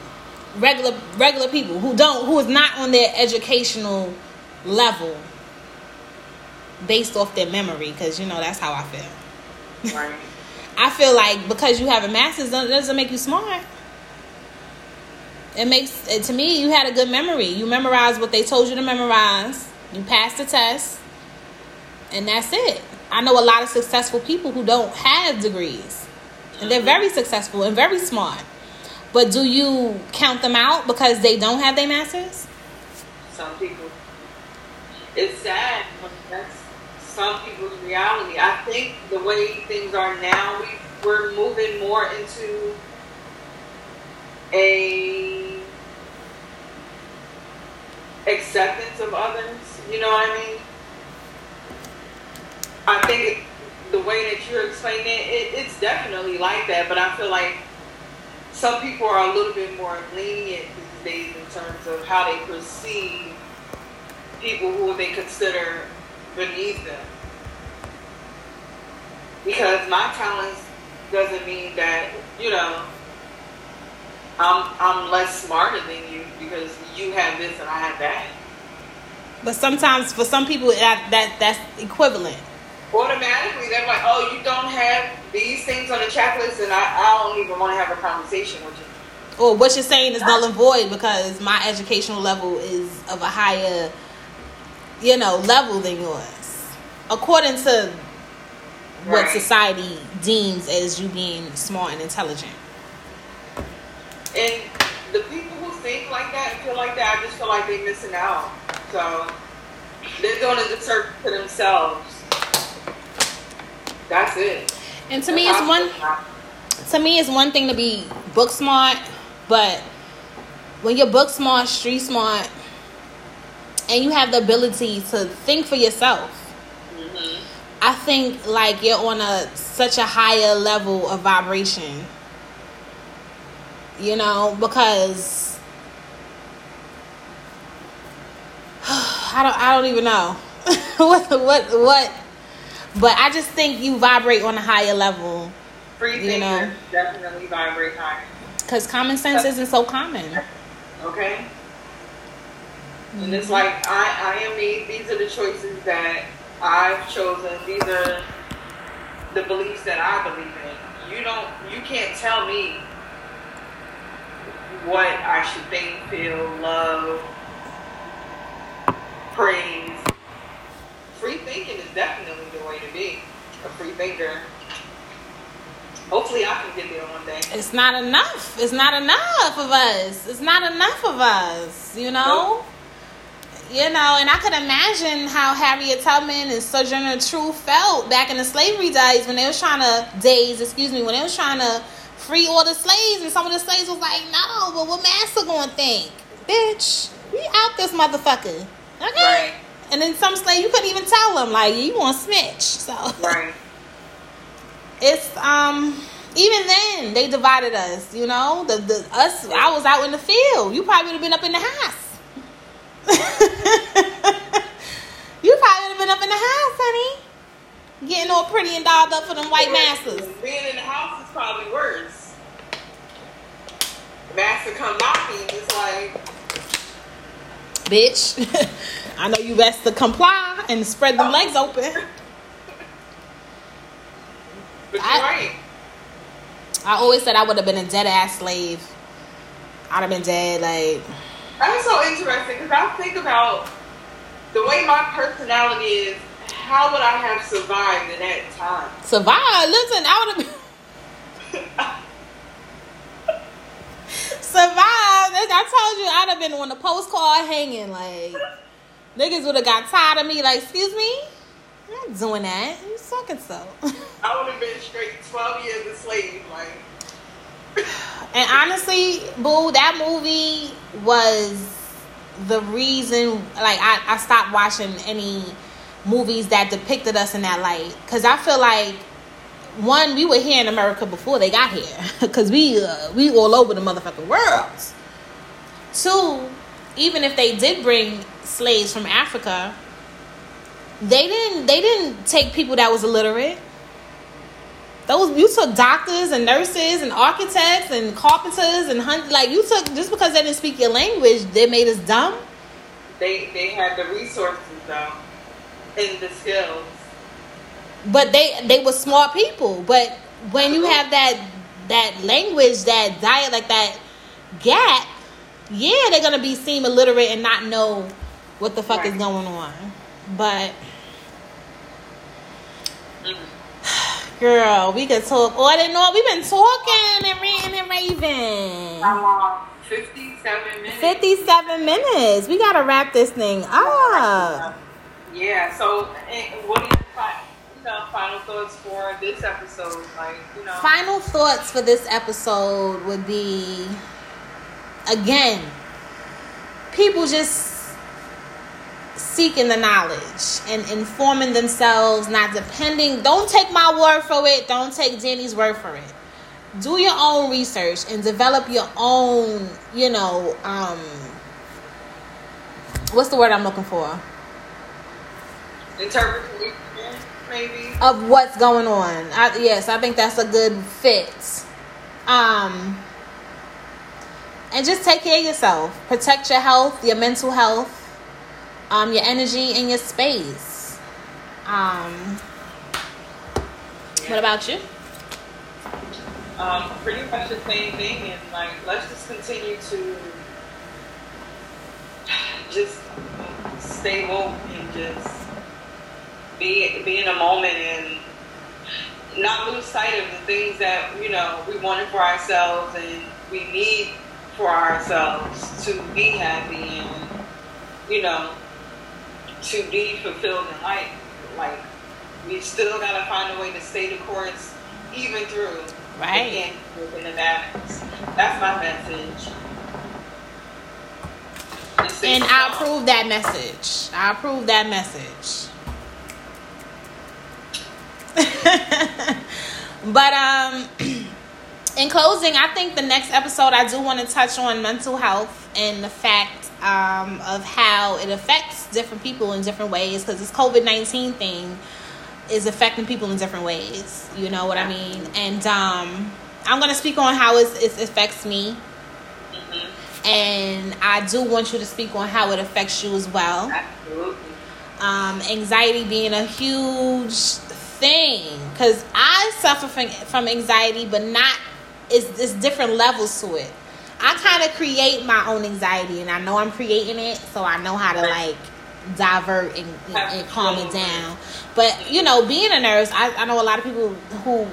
[SPEAKER 2] regular regular people who don't who is not on their educational level based off their memory because you know that's how I feel. Right. I feel like because you have a master's doesn't make you smart. It makes to me you had a good memory. You memorized what they told you to memorize. You passed the test, and that's it. I know a lot of successful people who don't have degrees, and they're very successful and very smart. But do you count them out because they don't have their masters?
[SPEAKER 1] Some people. It's sad, that's some people's reality. I think the way things are now, we, we're moving more into a acceptance of others. You know what I mean? I think the way that you're explaining it, it, it's definitely like that. But I feel like some people are a little bit more lenient these days in terms of how they perceive people who they consider beneath them. Because my talents doesn't mean that you know I'm I'm less smarter than you because you have this and I have that.
[SPEAKER 2] But sometimes for some people that, that that's equivalent.
[SPEAKER 1] Automatically, they're like, "Oh, you don't have these things on the checklist, and I, I don't even want to have a conversation with you."
[SPEAKER 2] Or what you're saying is null and void because my educational level is of a higher, you know, level than yours, according to what right. society deems as you being smart and intelligent.
[SPEAKER 1] And the people who think like that and feel like that, I just feel like they're missing out. So they're doing a disservice to themselves. That's it.
[SPEAKER 2] And to That's me, it's one. To me, it's one thing to be book smart, but when you're book smart, street smart, and you have the ability to think for yourself, mm-hmm. I think like you're on a such a higher level of vibration you know, because I don't I don't even know what what what but I just think you vibrate on a higher level.
[SPEAKER 1] Free you know, definitely vibrate higher.
[SPEAKER 2] Because common sense isn't so common.
[SPEAKER 1] Okay. And it's like I, I am me. These are the choices that I've chosen. These are the beliefs that I believe in. You don't you can't tell me what I should think, feel, love, praise. Free thinking is definitely the way to be. A free thinker. Hopefully, I can get there one day.
[SPEAKER 2] It's not enough. It's not enough of us. It's not enough of us. You know. Nope. You know, and I could imagine how Harriet Tubman and Sojourner Truth felt back in the slavery days when they was trying to days, excuse me, when they was trying to free all the slaves, and some of the slaves was like, "No, but what master gonna think, bitch? We out this motherfucker." Okay. Right. And then some slave you couldn't even tell them like you want snitch. So
[SPEAKER 1] right.
[SPEAKER 2] It's um even then they divided us. You know the the us. I was out in the field. You probably would have been up in the house. you probably would have been up in the house, honey. Getting all pretty and dolled up for them white masters.
[SPEAKER 1] Being in the house is probably worse. Master come knocking, it's like
[SPEAKER 2] bitch. I know you best to comply and spread the oh. legs open.
[SPEAKER 1] But you're I, right.
[SPEAKER 2] I always said I would have been a dead ass slave. I'd have been dead. Like
[SPEAKER 1] that's so interesting because I think about the way my personality is. How would I have survived in that time?
[SPEAKER 2] Survive? Listen, I would have. survived. I told you I'd have been on the postcard hanging. Like niggas would have got tired of me. Like, excuse me, I'm not doing that. You sucking so.
[SPEAKER 1] I would have been straight twelve years a slave. Like.
[SPEAKER 2] And honestly, boo, that movie was the reason. Like, I I stopped watching any movies that depicted us in that light because I feel like one, we were here in America before they got here, because we uh, we all over the motherfucking world. Two, even if they did bring slaves from Africa, they didn't they didn't take people that was illiterate. Those you took doctors and nurses and architects and carpenters and hunt like you took just because they didn't speak your language, they made us dumb.
[SPEAKER 1] They they had the resources though, and the skills
[SPEAKER 2] but they they were smart people. But when you uh-huh. have that that language, that dialect, like that gap, yeah, they're gonna be seem illiterate and not know what the fuck right. is going on. But mm. Girl, we could talk all and all. We've been talking and ranting and raving.
[SPEAKER 1] Uh, Fifty-seven minutes.
[SPEAKER 2] Fifty-seven minutes. We gotta wrap this thing up.
[SPEAKER 1] Yeah. So, eh, what do you? final thoughts for this episode? Like, you know.
[SPEAKER 2] Final thoughts for this episode would be again, people just seeking the knowledge and informing themselves, not depending. Don't take my word for it. Don't take Danny's word for it. Do your own research and develop your own, you know, um, what's the word I'm looking for?
[SPEAKER 1] Interpretation maybe
[SPEAKER 2] of what's going on. I, yes, I think that's a good fit. Um, and just take care of yourself. Protect your health, your mental health, um, your energy, and your space. Um. What about you?
[SPEAKER 1] Um, pretty much the same thing, and like let's just continue to just stay woke and just be be in a moment and not lose sight of the things that you know we wanted for ourselves and we need for ourselves to be happy and you know to be fulfilled in life. Like we still gotta find a way to stay the course even through
[SPEAKER 2] right
[SPEAKER 1] in the balance. That's my message.
[SPEAKER 2] And I approve that message. I approve that message. but um in closing, I think the next episode I do want to touch on mental health and the fact um, of how it affects different people in different ways because this COVID 19 thing is affecting people in different ways. You know what I mean? And um, I'm going to speak on how it, it affects me. Mm-hmm. And I do want you to speak on how it affects you as well.
[SPEAKER 1] Absolutely.
[SPEAKER 2] Um, anxiety being a huge thing because I suffer from, from anxiety, but not it's, it's different levels to it. I kind of create my own anxiety, and I know I'm creating it, so I know how to like divert and, and, and calm it down. But you know, being a nurse, I, I know a lot of people who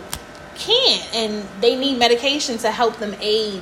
[SPEAKER 2] can't, and they need medication to help them aid